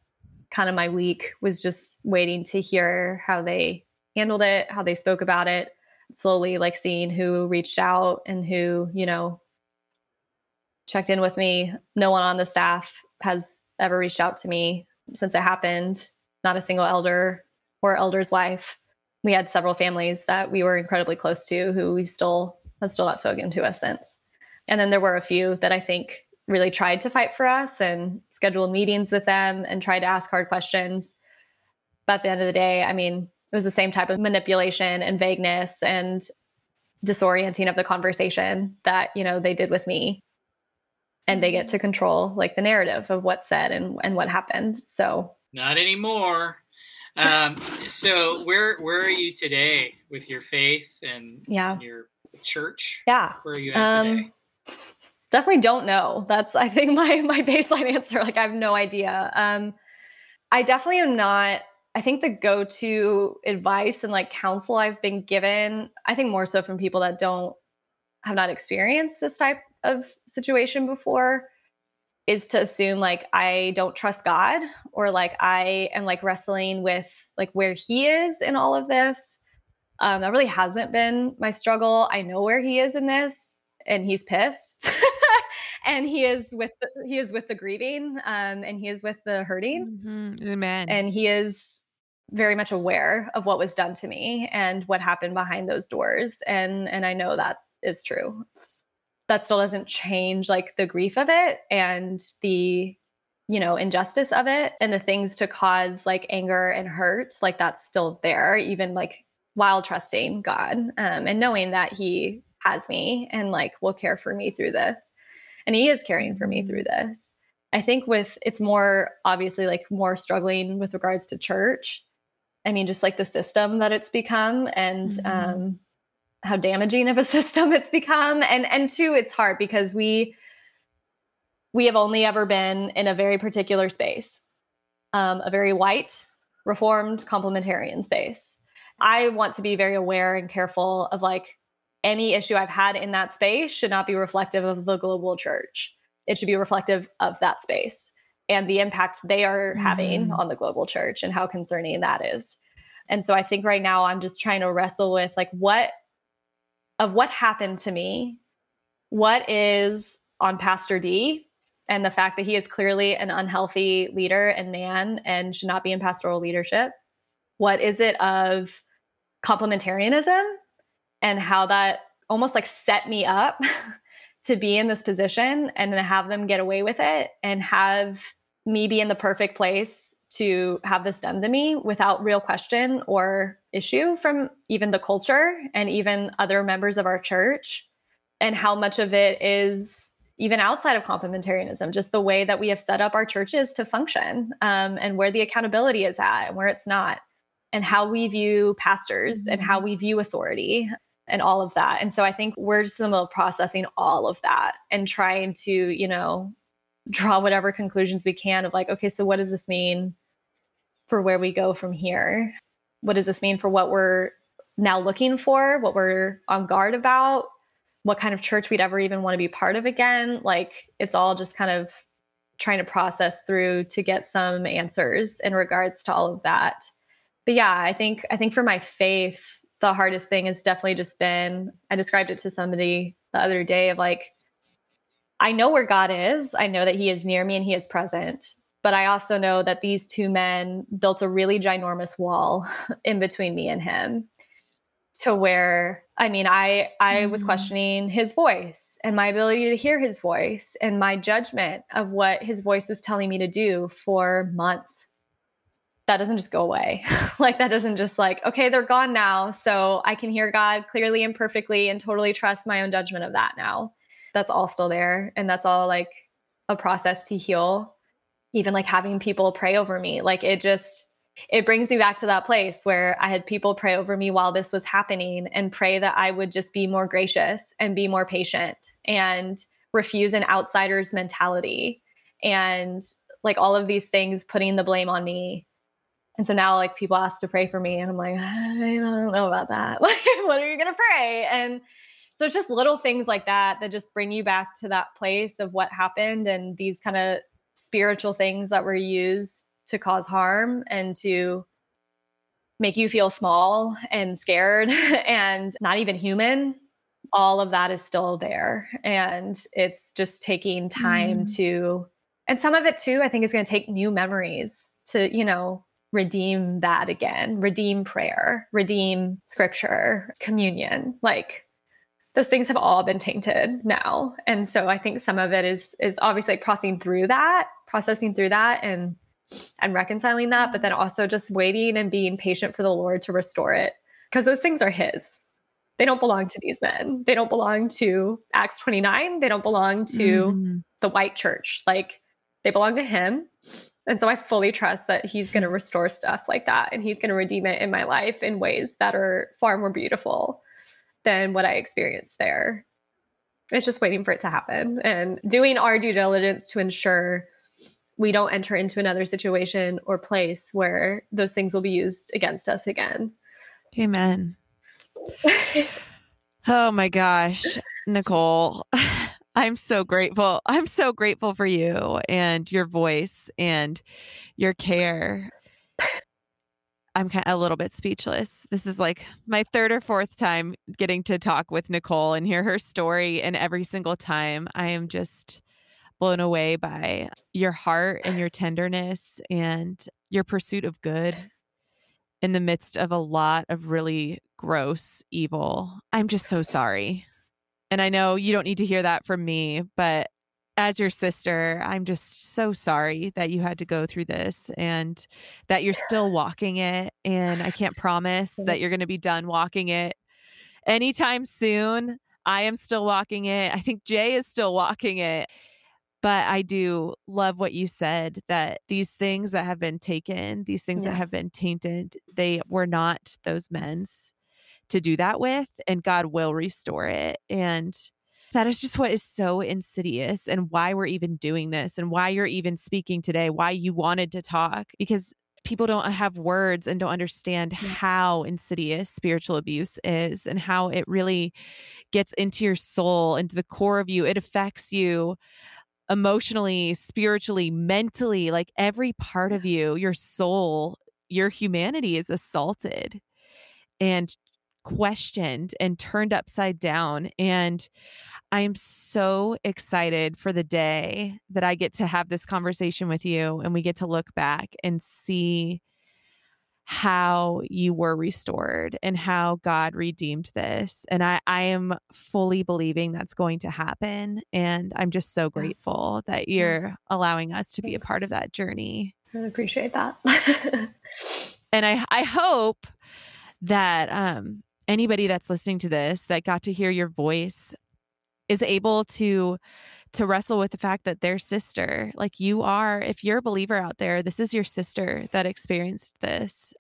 kind of my week was just waiting to hear how they handled it, how they spoke about it, slowly like seeing who reached out and who, you know, checked in with me. No one on the staff has ever reached out to me since it happened. Not a single elder or elder's wife. We had several families that we were incredibly close to who we still have still not spoken to us since. And then there were a few that I think really tried to fight for us and scheduled meetings with them and tried to ask hard questions. But at the end of the day, I mean, it was the same type of manipulation and vagueness and disorienting of the conversation that, you know, they did with me. And they get to control like the narrative of what's said and, and what happened. So not anymore. Um, so where where are you today with your faith and, yeah. and your church? Yeah. Where are you at um, today? [LAUGHS] definitely don't know. That's I think [LAUGHS] my my baseline answer. Like I have no idea. Um, I definitely am not. I think the go-to advice and like counsel I've been given, I think more so from people that don't have not experienced this type of situation before, is to assume like I don't trust God or like I am like wrestling with like where He is in all of this. Um, that really hasn't been my struggle. I know where He is in this, and He's pissed. [LAUGHS] and he is with the, he is with the grieving um, and he is with the hurting mm-hmm. amen and he is very much aware of what was done to me and what happened behind those doors and and i know that is true that still doesn't change like the grief of it and the you know injustice of it and the things to cause like anger and hurt like that's still there even like while trusting god um, and knowing that he has me and like will care for me through this. And he is caring for me through this. I think with it's more obviously like more struggling with regards to church. I mean just like the system that it's become and mm-hmm. um how damaging of a [LAUGHS] system it's become and and two it's hard because we we have only ever been in a very particular space um, a very white reformed complementarian space i want to be very aware and careful of like any issue I've had in that space should not be reflective of the global church. It should be reflective of that space and the impact they are mm-hmm. having on the global church and how concerning that is. And so I think right now I'm just trying to wrestle with like what of what happened to me, what is on Pastor D and the fact that he is clearly an unhealthy leader and man and should not be in pastoral leadership. What is it of complementarianism and how that almost like set me up [LAUGHS] to be in this position and to have them get away with it and have me be in the perfect place to have this done to me without real question or issue from even the culture and even other members of our church and how much of it is even outside of complementarianism just the way that we have set up our churches to function um, and where the accountability is at and where it's not and how we view pastors and how mm-hmm. we view authority and all of that. And so I think we're just in the processing all of that and trying to, you know, draw whatever conclusions we can of like, okay, so what does this mean for where we go from here? What does this mean for what we're now looking for, what we're on guard about, what kind of church we'd ever even want to be part of again? Like, it's all just kind of trying to process through to get some answers in regards to all of that. But yeah, I think I think for my faith, the hardest thing has definitely just been I described it to somebody the other day of like, I know where God is. I know that He is near me and He is present. But I also know that these two men built a really ginormous wall [LAUGHS] in between me and Him to where I mean, I I was mm. questioning his voice and my ability to hear his voice and my judgment of what his voice was telling me to do for months that doesn't just go away. [LAUGHS] like that doesn't just like, okay, they're gone now. So I can hear God clearly and perfectly and totally trust my own judgment of that now. That's all still there. And that's all like a process to heal. Even like having people pray over me. Like it just, it brings me back to that place where I had people pray over me while this was happening and pray that I would just be more gracious and be more patient and refuse an outsider's mentality and like all of these things putting the blame on me and so now like people ask to pray for me and I'm like, I don't know about that. [LAUGHS] Like, what are you going to pray? And so it's just little things like that that just bring you back to that place of what happened and these kind of spiritual things that were used to cause harm and to make you feel small and scared [LAUGHS] and not even human all of that is still there and it's just taking time mm. to and some of it too i think is going to take new memories to you know redeem that again, redeem prayer, redeem scripture, communion. Like those things have all been tainted now. And so I think some of it is is obviously like processing through that, processing through that and and reconciling that, but then also just waiting and being patient for the Lord to restore it. Because those things are his. They don't belong to these men. They don't belong to Acts 29. They don't belong to mm-hmm. the white church. Like they belong to him. And so I fully trust that he's going to restore stuff like that and he's going to redeem it in my life in ways that are far more beautiful than what I experienced there. It's just waiting for it to happen and doing our due diligence to ensure we don't enter into another situation or place where those things will be used against us again. Amen. [LAUGHS] oh my gosh, Nicole. [LAUGHS] I'm so grateful. I'm so grateful for you and your voice and your care. I'm kind of a little bit speechless. This is like my third or fourth time getting to talk with Nicole and hear her story. And every single time, I am just blown away by your heart and your tenderness and your pursuit of good in the midst of a lot of really gross evil. I'm just so sorry. And I know you don't need to hear that from me, but as your sister, I'm just so sorry that you had to go through this and that you're still [SIGHS] walking it. And I can't promise that you're going to be done walking it anytime soon. I am still walking it. I think Jay is still walking it. But I do love what you said that these things that have been taken, these things yeah. that have been tainted, they were not those men's to do that with, and God will restore it. And that is just what is so insidious and why we're even doing this and why you're even speaking today, why you wanted to talk, because people don't have words and don't understand how insidious spiritual abuse is and how it really gets into your soul, into the core of you. It affects you emotionally, spiritually, mentally, like every part of you, your soul, your humanity is assaulted. And questioned and turned upside down. And I am so excited for the day that I get to have this conversation with you and we get to look back and see how you were restored and how God redeemed this. And I, I am fully believing that's going to happen. And I'm just so grateful that you're allowing us to be a part of that journey. I appreciate that. [LAUGHS] and I, I hope that um, anybody that's listening to this that got to hear your voice is able to to wrestle with the fact that their sister. Like you are if you're a believer out there this is your sister that experienced this.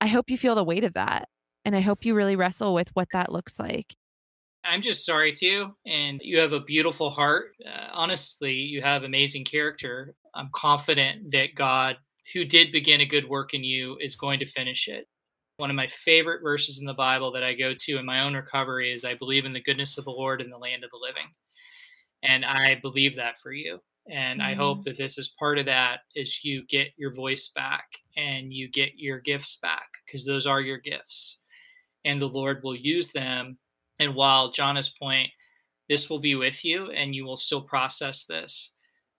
I hope you feel the weight of that and i hope you really wrestle with what that looks like. I'm just sorry to you and you have a beautiful heart. Uh, honestly you have amazing character. I'm confident that god who did begin a good work in you is going to finish it one of my favorite verses in the Bible that I go to in my own recovery is I believe in the goodness of the Lord in the land of the living. And I believe that for you. And mm-hmm. I hope mm-hmm. that this is part of that is you get your voice back and you get your gifts back because those are your gifts. And the Lord will use them. And while Jonna's point, this will be with you and you will still process this.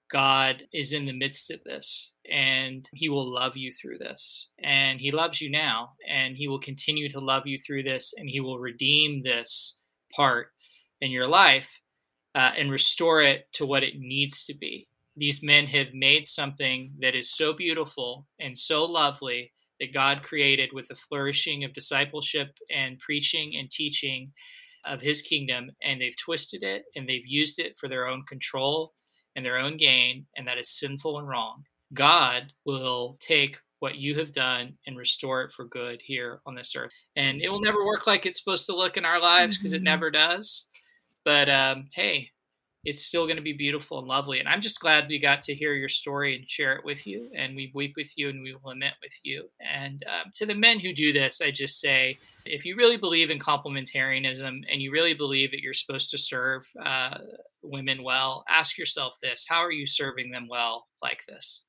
God is in the midst of this and he will love you through this. And he loves you now and he will continue to love you through this and he will redeem this part in your life uh, and restore it to what it needs to be. These men have made something that is so beautiful and so lovely that God created with the flourishing of discipleship and preaching and teaching of his kingdom. And they've twisted it and they've used it for their own control and their own gain, and that is sinful and wrong. God will take what you have done and restore it for good here on this earth. And it will never work like it's supposed to look in our lives because mm-hmm. it never does. But um, hey, it's still going to be beautiful and lovely. And I'm just glad we got to hear your story and share it with you. And we weep with you and we lament with you. And um, to the men who do this, I just say if you really believe in complementarianism and you really believe that you're supposed to serve uh, women well, ask yourself this how are you serving them well like this?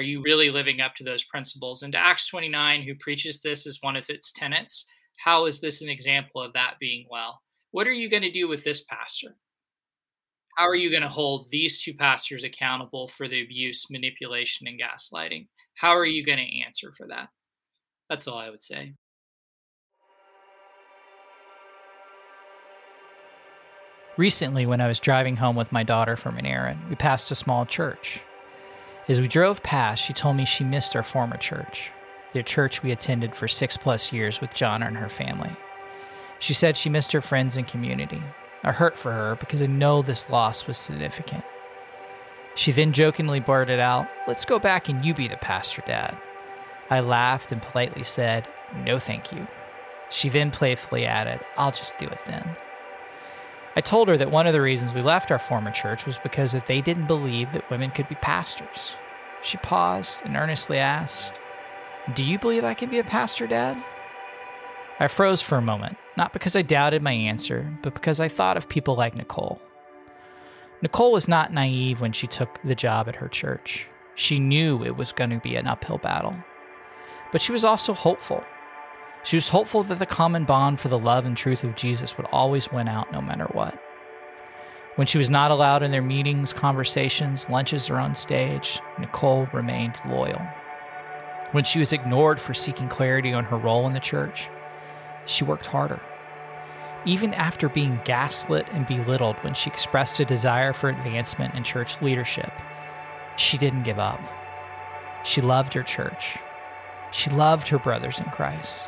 Are you really living up to those principles? And to Acts 29, who preaches this as one of its tenets, how is this an example of that being well? What are you going to do with this pastor? how are you going to hold these two pastors accountable for the abuse, manipulation, and gaslighting? How are you going to answer for that? That's all I would say. Recently, when I was driving home with my daughter from an errand, we passed a small church. As we drove past, she told me she missed our former church, the church we attended for six plus years with Jonna and her family. She said she missed her friends and community. I hurt for her because I know this loss was significant. She then jokingly blurted out, Let's go back and you be the pastor, Dad. I laughed and politely said, No, thank you. She then playfully added, I'll just do it then. I told her that one of the reasons we left our former church was because that they didn't believe that women could be pastors. She paused and earnestly asked, Do you believe I can be a pastor, Dad? I froze for a moment, not because I doubted my answer, but because I thought of people like Nicole. Nicole was not naive when she took the job at her church. She knew it was going to be an uphill battle. But she was also hopeful. She was hopeful that the common bond for the love and truth of Jesus would always win out no matter what. When she was not allowed in their meetings, conversations, lunches, or on stage, Nicole remained loyal. When she was ignored for seeking clarity on her role in the church, she worked harder. Even after being gaslit and belittled when she expressed a desire for advancement in church leadership, she didn't give up. She loved her church. She loved her brothers in Christ.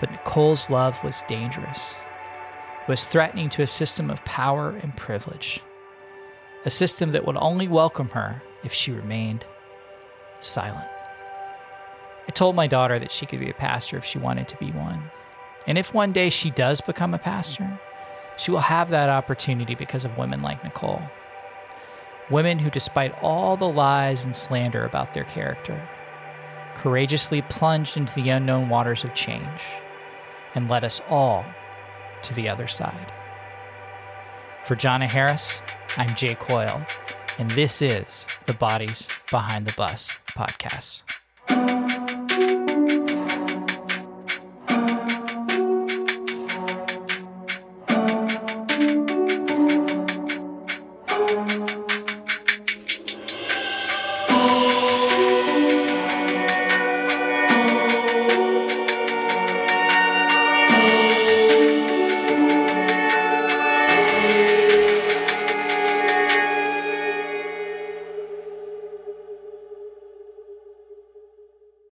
But Nicole's love was dangerous. Was threatening to a system of power and privilege, a system that would only welcome her if she remained silent. I told my daughter that she could be a pastor if she wanted to be one. And if one day she does become a pastor, she will have that opportunity because of women like Nicole. Women who, despite all the lies and slander about their character, courageously plunged into the unknown waters of change and led us all to the other side. For Jonna Harris, I'm Jay Coyle, and this is the Bodies Behind the Bus podcast.